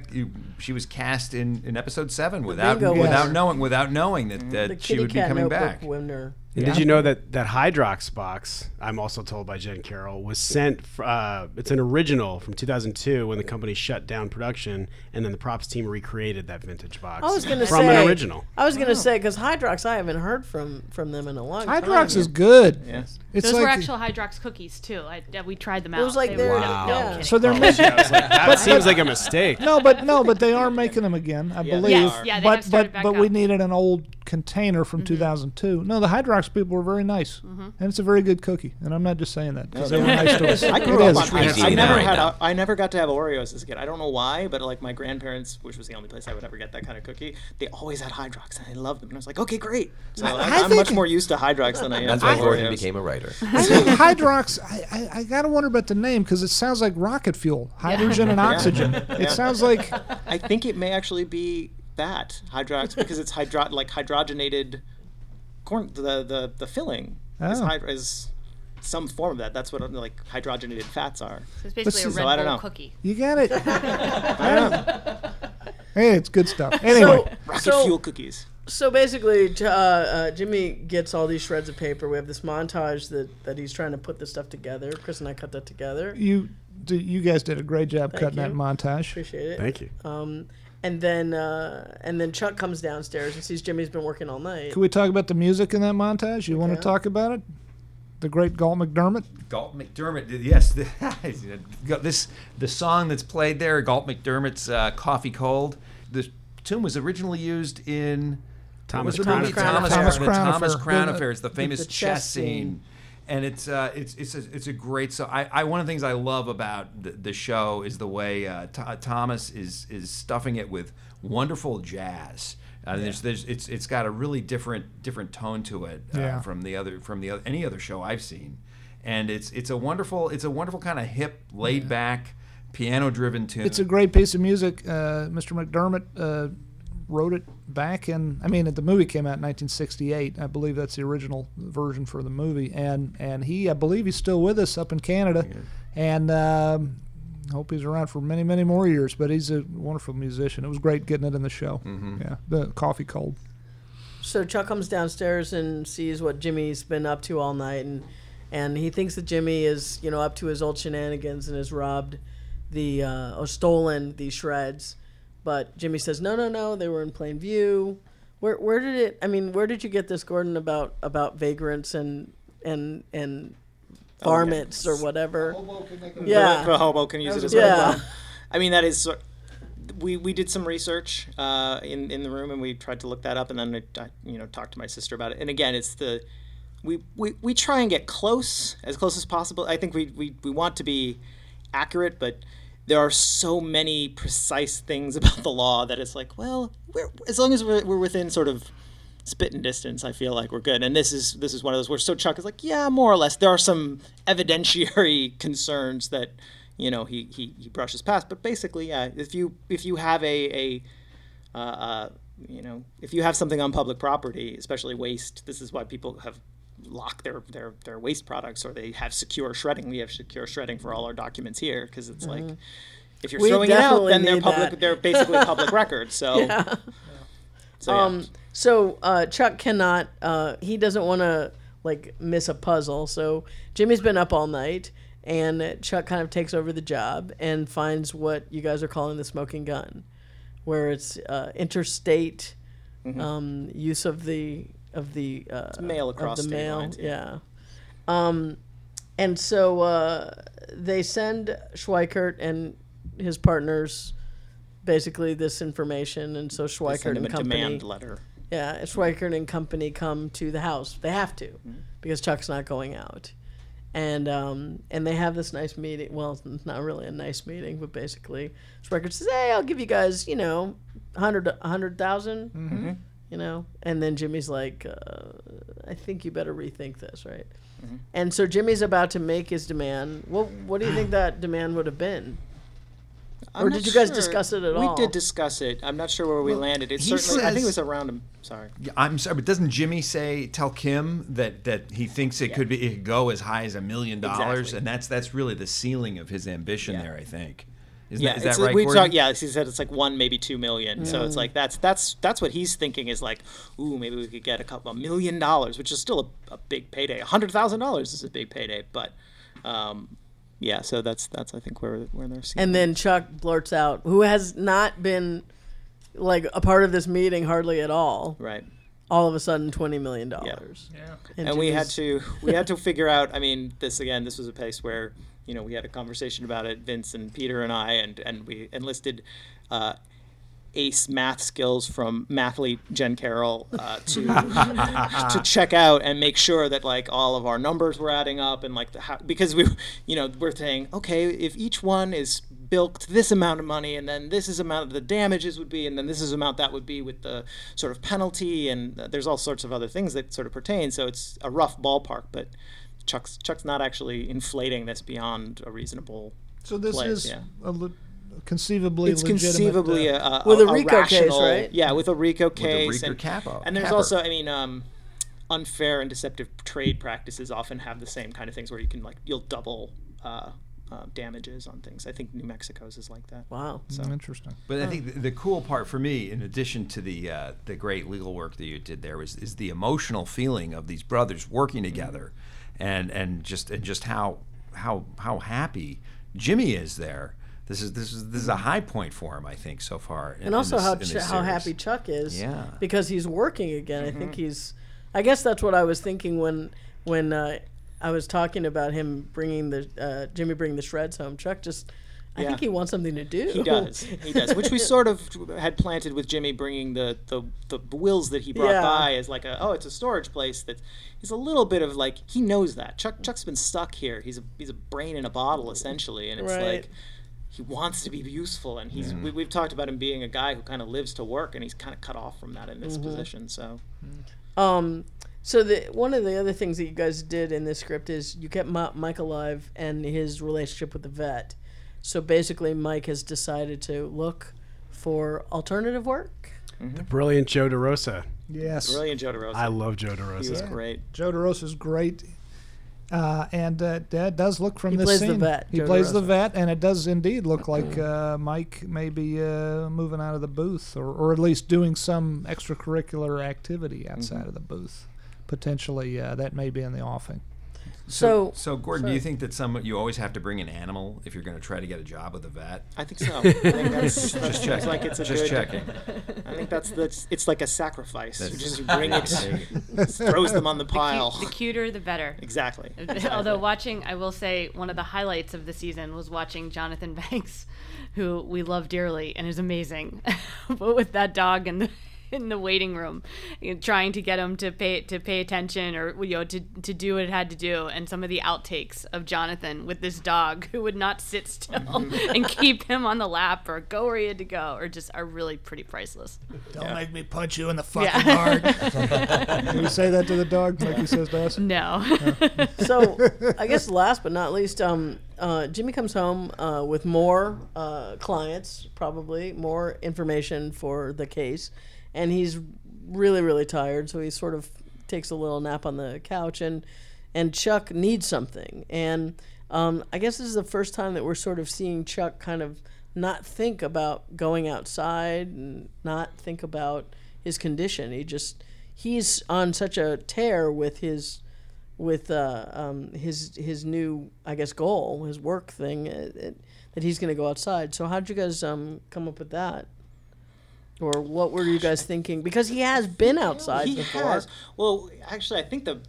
she was cast in, in episode seven without without winner. knowing without knowing that, that she would be coming back. winner. And Did you know that that Hydrox box? I'm also told by Jen Carroll was sent. f- Uh, it's an original from 2002 when the company shut down production, and then the props team recreated that vintage box I was gonna from say an original. I was gonna say because Hydrox, I haven't heard from from them in a long time. Hydrox is good. Yes. It's those like were actual Hydrox cookies too I, yeah, we tried them out It was like They they're- were- Wow. no, yeah. kidding. so they're Oh, making. shit, I was like, that seems like a mistake. No, but no, but they are making them again, I Yeah, they believe. are. Yeah, they have but started but back but we needed an old container from mm-hmm. 2002. No, the Hydrox people were very nice, mm-hmm. and it's a very good cookie. And I'm not just saying that because they were nice to us. I grew up on. I, I never had. now. A, I never got to have Oreos as a kid. I don't know why, but like my grandparents, which was the only place I would ever get that kind of cookie, they always had Hydrox, and I loved them. And I was like, okay, great. So I, I am much more used to Hydrox than I am. That's why Gordon became a writer. I think Hydrox. I, I, I gotta wonder about the name because it sounds like rocket fuel, hydrogen and oxygen. It sounds like I think it may actually be that Hydrox because it's hydro like hydrogenated corn. The the the filling is, Oh. hyd- is some form of that. That's what like hydrogenated fats are. So it's basically a is- Red so I don't Bull know. cookie you got it. hey, it's good stuff. Anyway, Rocket So- fuel cookies. So basically, uh, uh, Jimmy gets all these shreds of paper. We have this montage that, that he's trying to put this stuff together. Chris and I cut that together. you d- you guys did a great job cutting that montage. Appreciate it. Thank you. Um, and then uh, and then Chuck comes downstairs and sees Jimmy's been working all night. Can we talk about the music in that montage? You want to talk about it? The great Galt MacDermot. Galt MacDermot, yes, the, this the song that's played there, Galt MacDermot's uh, "Coffee Cold." The tune was originally used in Thomas? Crown Thomas, Affair. Thomas, Thomas Crown Thomas Affair. Crown The- Affair. It's the famous the chess, chess scene. And it's uh, it's it's a, it's a great song. I, I one of the things I love about the, the show is the way uh, Th- Thomas is is stuffing it with wonderful jazz. Uh, there's, there's, it's, it's got a really different, different tone to it uh, Yeah. from the other, from the other, any other show I've seen, and it's, it's a wonderful, it's a wonderful kind of hip, laid back, piano driven tune. It's a great piece of music. Uh, Mr. MacDermot uh, wrote it back in. I mean, the movie came out in 1968. I believe that's the original version for the movie. And and he, I believe, he's still with us up in Canada, and um, hope he's around for many, many more years. But he's a wonderful musician. It was great getting it in the show. Mm-hmm. Yeah, the coffee cold. so Chuck comes downstairs and sees what Jimmy's been up to all night, and and he thinks that Jimmy is you know up to his old shenanigans and has robbed the uh, or stolen the shreds. But Jimmy says, no, no, no, they were in plain view. Where where did it? I mean, where did you get this, Gordon, about about vagrants and and and varmints or whatever? Yeah. the hobo can use it as Yeah. well. I mean, that is. We, we did some research uh, in in the room and we tried to look that up and then I, I, you know talked to my sister about it and again it's the we, we, we try and get close as close as possible I think we, we, we want to be accurate but there are so many precise things about the law that it's like well as long as we're, we're within sort of spitting distance I feel like we're good. And this is this is one of those where so Chuck is like yeah more or less. There are some evidentiary concerns that you know he, he, he brushes past. But basically yeah if you if you have a a uh, uh, you know if you have something on public property especially waste this is why people have locked their, their their waste products or they have secure shredding we have secure shredding for all our documents here because it's like if you're We throwing it out then they're public that. they're basically public records so so yeah. Um, so uh, Chuck cannot. Uh, he doesn't want to like miss a puzzle. So Jimmy's been up all night, and Chuck kind of takes over the job and finds what you guys are calling the smoking gun, where it's uh, interstate um, use of the of the uh, mail of across the state mail. lines, yeah. Um, and so uh, they send Schweikart and his partners basically this information, and so They Schweikart send him and a company. demand letter Yeah, Schweikart and company come to the house. They have to Mm-hmm. because Chuck's not going out, and um, and they have this nice meeting. Well, it's not really a nice meeting, but basically, Schweikart says, "Hey, I'll give you guys, you know, hundred a hundred thousand, Mm-hmm. You know." And then Jimmy's like, uh, "I think you better rethink this, right?" Mm-hmm. And so Jimmy's about to make his demand. What what do you think that demand would have been? I'm Or did you guys sure. discuss it at we all? We did discuss it i'm not sure where we landed it he certainly i think it was around a sorry Yeah, I'm sorry, but doesn't Jimmy say tell Kim that that he thinks it could be it could go as high as a million dollars, and that's that's really the ceiling of his ambition Yeah. there. I think. Is yeah, that, is it's- that right? we Gordon? talked. Yeah, he said it's like one, maybe two million. So it's like that's that's that's what he's thinking is like, ooh, maybe we could get a couple a million dollars, which is still a, a big payday. A hundred thousand dollars is a big payday, but um, yeah. So that's that's I think where where they're seeing. And then Chuck blurts out, who has not been like a part of this meeting hardly at all. right. All of a sudden, twenty million dollars. Yeah. and we had to we had to figure out i mean this again this was a place where you know we had a conversation about it vince and peter and i and and we enlisted uh, ace math skills from mathlete jen carroll uh, to to check out and make sure that like all of our numbers were adding up and like the how, because we you know we're saying okay if each one is bilked this amount of money and then this is amount of the damages would be and then this is amount that would be with the sort of penalty and there's all sorts of other things that sort of pertain so it's a rough ballpark but chuck's chuck's not actually inflating this beyond a reasonable So this place, is yeah. a le- conceivably it's legitimate, conceivably uh, a, a, With a a RICO case, right? Yeah, with a RICO case. RICO and, capo- and there's capper. also, I mean, um, unfair and deceptive trade practices often have the same kind of things where you can like you'll double uh, uh, damages on things. I think New Mexico's is like that. Wow. mm, interesting. But I think the, the cool part for me, in addition to the uh, the great legal work that you did there, was is the emotional feeling of these brothers working together, and and just and just how how how happy Jimmy is there. This is this is this is a high point for him, I think, so far. in- And also in this- how in Ch- how happy Chuck is. Yeah. Because he's working again. I think he's. I guess that's what I was thinking when when uh, I was talking about him bringing the uh, Jimmy bringing the shreds home. Chuck just. I Yeah. think he wants something to do. He does. He does. Which we sort of had planted with Jimmy bringing the, the, the wills that he brought Yeah. by as like a oh it's a storage place that is a little bit of like he knows that Chuck Chuck's been stuck here. He's a he's a brain in a bottle essentially, and it's Right. like he wants to be useful, and he's we, we've talked about him being a guy who kind of lives to work, and he's kind of cut off from that in this position. So Um, so the one of the other things that you guys did in this script is you kept Ma- Mike alive and his relationship with the vet. So basically, Mike has decided to look for alternative work. The brilliant Joe DeRosa. Yes. brilliant Joe DeRosa. I love Joe he was DeRosa. great. Joe DeRosa's great. Uh, and uh, that does look from this He this plays the scene. vet, He Joe plays the DeRosa. vet, and it does indeed look like uh, Mike may be uh, moving out of the booth, or, or at least doing some extracurricular activity outside Mm-hmm. of the booth. Potentially, uh, that may be in the offing. So, So, Gordon, do you think that some you always have to bring an animal if you're going to try to get a job with a vet? I think so. I think that's, Just checking. like it's a Just good, checking. I think that's that's it's like a sacrifice. You just bring it, throws them on the The, cu- pile. the cuter, the better. exactly. Although watching, I will say one of the highlights of the season was watching Jonathan Banks, who we love dearly and is amazing, but with that dog and the in the waiting room, you know, trying to get him to pay to pay attention or you know to to do what it had to do, and some of the outtakes of Jonathan with this dog who would not sit still and keep him on the lap or go where he had to go, or just are really pretty priceless. Don't make me punch you in the fucking Yeah. heart. Can you say that to the dog like he says to us? No. so I guess last but not least, um, uh, Jimmy comes home uh, with more uh, clients, probably more information for the case, and he's really really tired. So he sort of takes a little nap on the couch, and and Chuck needs something, and um, I guess this is the first time that we're sort of seeing Chuck kind of not think about going outside and not think about his condition. He just he's on such a tear with his with uh, um, his his new I guess goal, his work thing, uh, that he's going to go outside. So how did you guys um, come up with that, or what were you guys thinking? Because he has been outside he before. has. Well, actually, I think the,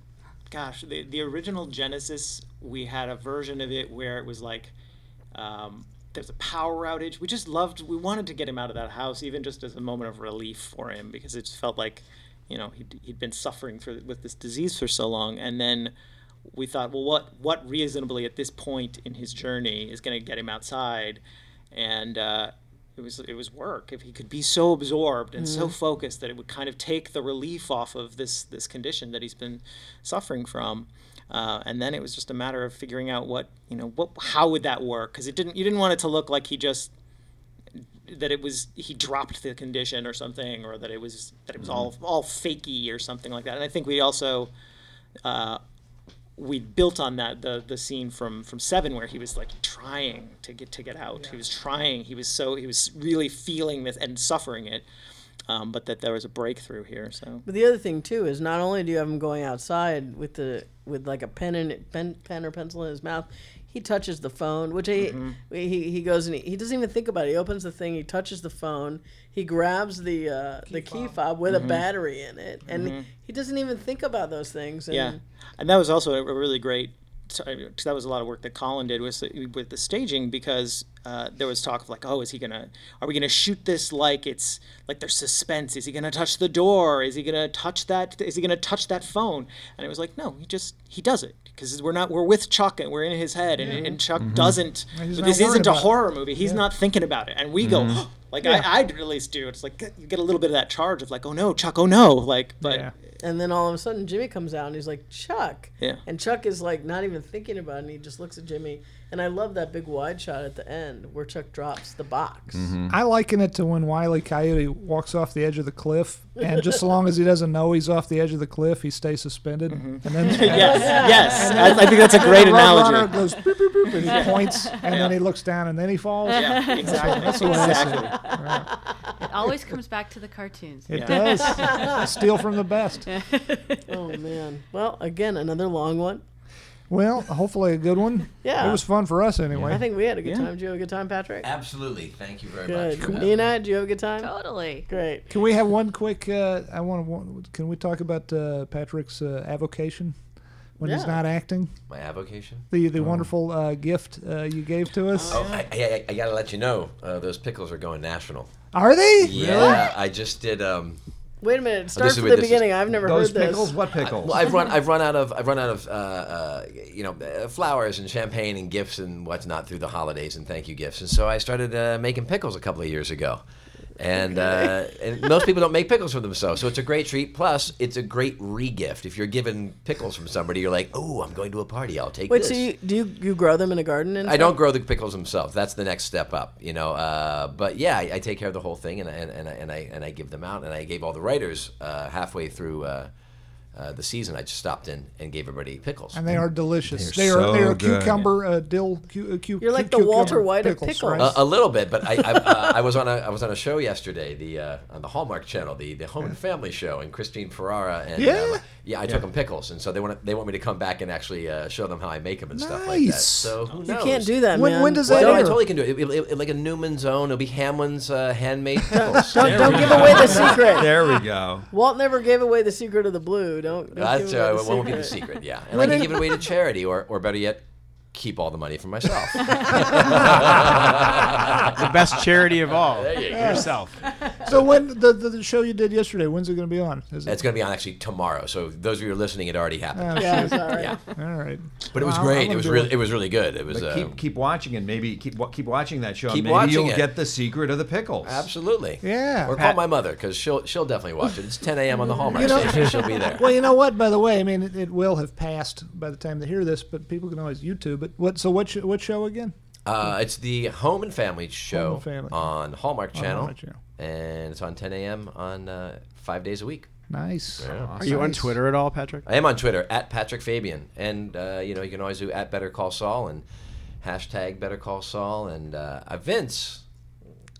gosh, the the original Genesis, we had a version of it where it was like, um, there's a power outage. We just loved. We wanted to get him out of that house, even just as a moment of relief for him, because it just felt like, you know, he'd, he'd been suffering for with this disease for so long, and then. We thought, well, what what reasonably at this point in his journey is going to get him outside, and uh, it was it was work. If he could be so absorbed and so focused that it would kind of take the relief off of this this condition that he's been suffering from, uh, and then it was just a matter of figuring out what you know what how would that work because it didn't you didn't want it to look like he just that it was he dropped the condition or something or that it was that it was all all fakey or something like that. And I think we also. Uh, we built on that the the scene from from seven where he was like trying to get to get out. He was trying. He was so he was really feeling this and suffering it um, but that there was a breakthrough here so. But the other thing too is not only do you have him going outside with the with like a pen and pen, pen or pencil in his mouth, he touches the phone, which he he, he goes and he, he doesn't even think about it. He opens the thing, he touches the phone, he grabs the uh, the key fob with a battery in it, and he doesn't even think about those things. And yeah and that was also a really great so, I mean, 'cause that was a lot of work that Colin did with the, with the staging because uh, there was talk of like, oh, is he gonna? Are we gonna shoot this like it's like there's suspense? Is he gonna touch the door? Is he gonna touch that? Is he gonna touch that phone? And it was like, no, he just he does it because we're not we're with Chuck and we're in his head and, and Chuck mm-hmm. doesn't. He's this isn't a about it. horror movie. He's not thinking about it, and we go. Mm-hmm. Like I, I'd at least do. It's like you get a little bit of that charge of like, oh no, Chuck, oh no, like, but Yeah. And then all of a sudden, Jimmy comes out and he's like, Chuck. Yeah. And Chuck is like not even thinking about it. And he just looks at Jimmy. And I love that big wide shot at the end where Chuck drops the box. Mm-hmm. I liken it to when Wiley Coyote walks off the edge of the cliff, and just as long as he doesn't know he's off the edge of the cliff, he stays suspended. Mm-hmm. And then yes, yes, I, I think that's a great the analogy. Roadrunner goes boop, boop, boop, and he points, and then he looks down, and then he falls. Yeah, exactly. That's the way I see exactly. It always comes back to the cartoons. It does. Steal from the best. Oh, man. Well, again, another long one. Well, hopefully a good one. Yeah. It was fun for us anyway. I think we had a good Yeah. time. Did you have a good time, Patrick? Absolutely. Thank you very Good. much. for having me. Nina, did you have a good time? Totally. Great. Can we have one quick? Uh, I want to. Can we talk about uh, Patrick's uh, avocation when he's not acting? My avocation. The the wonderful uh, gift uh, you gave to us. Oh, I, I, I gotta let you know, uh, those pickles are going national. Are they? Yeah, I just did. Um, Wait a minute. Start Oh, from the this is- beginning. I've never Those heard this. pickles? What pickles? well, I've run, I've run out of, I've run out of, uh, uh, you know, uh, flowers and champagne and gifts and what's not through the holidays and thank you gifts, and so I started uh, making pickles a couple of years ago. And, uh, and most people don't make pickles for themselves, so it's a great treat. Plus, it's a great re-gift. If you're given pickles from somebody, you're like, "Oh, I'm going to a party. I'll take Wait, this." so you, do you, you grow them in a garden? And I stuff? don't grow the pickles themselves. That's the next step up, you know. Uh, but yeah, I, I take care of the whole thing, and, I- and, and, I, and I and I give them out. And I gave all the writers uh, halfway through uh, the season, I just stopped in and gave everybody pickles. And they are delicious. They're They are they are cucumber uh, dill. Cu, uh, cu, You're like cu- the Walter cucumber White of pickles, pickles. right? a, a little bit, but I I, uh, I was on a I was on a show yesterday, the uh, on the Hallmark Channel, the the Home and Family Show, and Cristina Ferrare and Yeah? um, yeah, I took them pickles, and so they want they want me to come back and actually uh, show them how I make them and stuff like that. So who You knows? can't do that, When- man. when does Well, that no, I totally can do it. It- it- it- like a Newman's Own. It'll be Hamlin's uh, handmade pickles. Don't, don't give away the secret. There we go. Walt never gave away the secret of the blue. Don't. don't That's give away uh, the won't be the secret. Yeah, and I can give it away to charity, or or better yet, keep all the money for myself. the best charity of all. There you go. Yourself. So when the, the the show you did yesterday, when's it going to be on? Is it? It's going to be on actually tomorrow. So those of you who are listening, it already happened. Oh, Yeah, shit. it's all right. Yeah, All right. but it was Well, great. I'm It was gonna really do it was really good. It was But uh, keep keep watching and maybe keep wa- keep watching that show. and Keep maybe watching you'll it. get the secret of the pickles. absolutely. Yeah. Or call my mother because she'll she'll definitely watch it. It's 10 a.m. on the Hallmark You know- station. She'll be there. Well, you know what? By the way, I mean it, it will have passed by the time they hear this, but people can always YouTube it. What? So what? Sh- what show again? Uh, it's the Home and Family show and Family. on Hallmark On Channel, Hallmark Channel. and it's on 10 a.m. on uh, five days a week. Nice. Are you on Twitter at all, Patrick? I am on Twitter at Patrick Fabian, and uh, you know you can always do at Better Call Saul and hashtag Better Call Saul and uh, uh, Vince.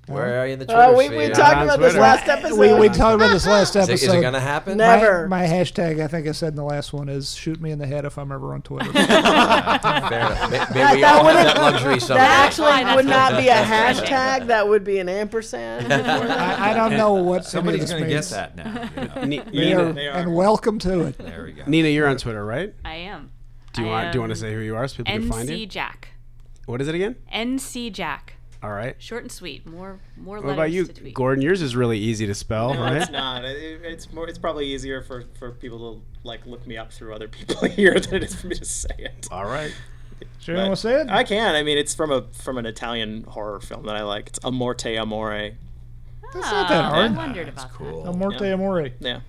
Where are you in the uh, Twitter Oh, we, we sphere? talked on about this Twitter. last episode. We, we talked about this last Is it, episode. is it gonna happen? No. Never. My, my hashtag, I think I said in the last one, is shoot me in the head if I'm ever on Twitter. Fair enough. May- Maybe we that all have that luxury someday. That actually would not not be a hashtag. That would be an ampersand. I, I don't know what Somebody's going going to to get that now. You know. Ni- They are, They are. and welcome to it. There we go. Nina, you're on Twitter, right? I am. Do you I want Do you want am to say who you are so people can find you? NC? Jack. What is it again? NC Jack. All right. Short and sweet. More more What about you, to tweet. Gordon? Yours is really easy to spell, No, right? it's not. It, it's more. It's probably easier for, for people to like look me up through other people here than it is for me to say it. All right. Sure, you want to say it? I can. I mean, it's from a from an Italian horror film that I like. It's Amorte Amore. That's not that Ah, hard. I wondered about Cool. Amorte Yeah. Amore. Yeah.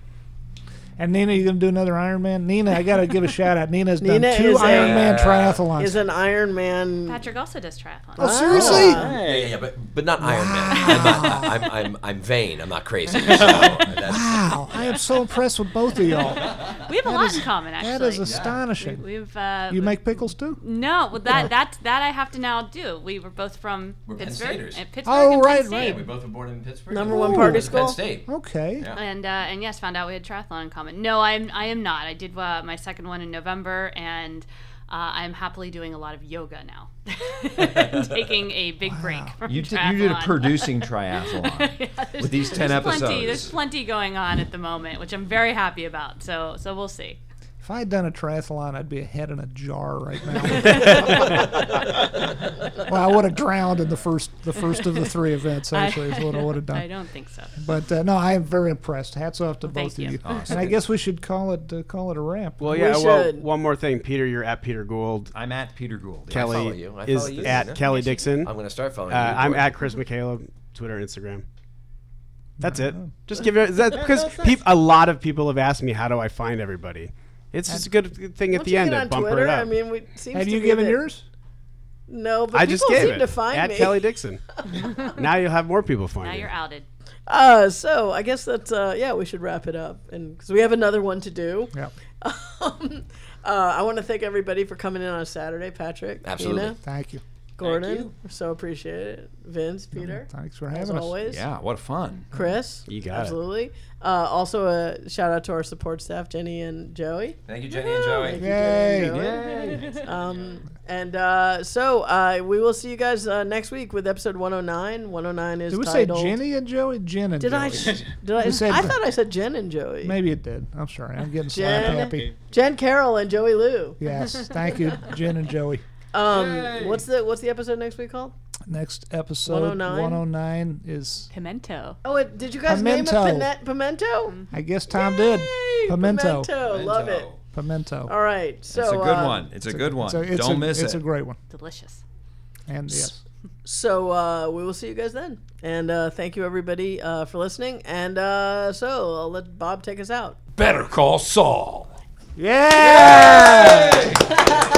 And Nina, you gonna do another Iron Man? Nina, I gotta give a shout out. Nina's done two is a- Iron Man triathlons. is an Iron Man. Patrick also does triathlon. oh, seriously? Ah. Yeah, yeah, yeah, but but not Iron Man. I'm, not, I'm, I'm I'm vain. I'm not crazy. So that's, Wow, I am so impressed with both of y'all. we have a lot in common, actually. That is astonishing. We've uh, You make pickles too? no, well that that that I have to now do. We were both from We're Penn Pittsburgh, Staters. Pittsburgh Oh, and right, Penn State. right. we both were born in Pittsburgh. Number one party Penn school? State. Okay. Yeah. And uh, and yes, found out we had triathlon in common. No, I'm I am not. I did uh, my second one in November, and uh, I'm happily doing a lot of yoga now, taking a big break from You did, you did a producing triathlon Yeah, with these ten there's episodes. Plenty, there's plenty going on at the moment, which I'm very happy about. So so we'll see. If I had done a triathlon, I'd be a head in a jar right now. well, I would have drowned in the first the first of the three events. Actually, is what I would have done. I don't think so. But uh, no, I am very impressed. Hats off to Thank both of you. Awesome. And I guess we should call it uh, call it a wrap. Well, We yeah. well, one more thing, Peter. You're at Peter Gould. I'm at Peter Gould. Kelley follow you. I is follow you, at Nina. Kelley Dixon. I'm gonna start following Uh, you. I'm at Chris McCaleb, Twitter, Instagram. That's it. Just give it because a lot of people have asked me how do I find everybody. It's just a good good thing at the end get to on bump Twitter, it up. I mean, we seems Have to you be given that- yours? No, but I people just gave seem it to find at me. Kelley Dixon. now you'll have more people find Now you. you're outed. Uh, so I guess that's uh, yeah, we should wrap it up, and because we have another one to do. Yeah. Um, uh, I want to thank everybody for coming in on a Saturday, Patrick, Absolutely. Nina, Thank you. Gordon. you. So appreciate it, Vince, Peter, Thanks for as having us. always. Yeah, what fun. Chris, You got it. absolutely. Uh, also, a shout out to our support staff, Jenny and Joey. Thank you, Jenny and Joey. Thank you, Yay. Jenny and Joey. Um, and uh, so uh, we will see you guys uh, next week with episode 109. 109 is Did we say. Jenny and Joey? Jen and Did Joey. I? Did I? You said- I thought I said Jen and Joey. Maybe it did. I'm sorry. I'm getting slap happy. Jen Carroll and Joey Lou. Yes. Thank you, Jen and Joey. Um, what's the what's the episode next week called? Next episode 109? 109 is Pimento. Oh, it, did you guys Pimento. name it Pine- Pimento? I guess Tom did. Pimento. Pimento. Love it. Pimento. All right, so It's a good uh, one. It's a good one. So it's Don't a, miss it's it. It's a great one. Delicious. And yes. So uh, we will see you guys then, and uh, thank you everybody uh, for listening. And uh, so I'll let Bob take us out. Better call Saul. Yeah!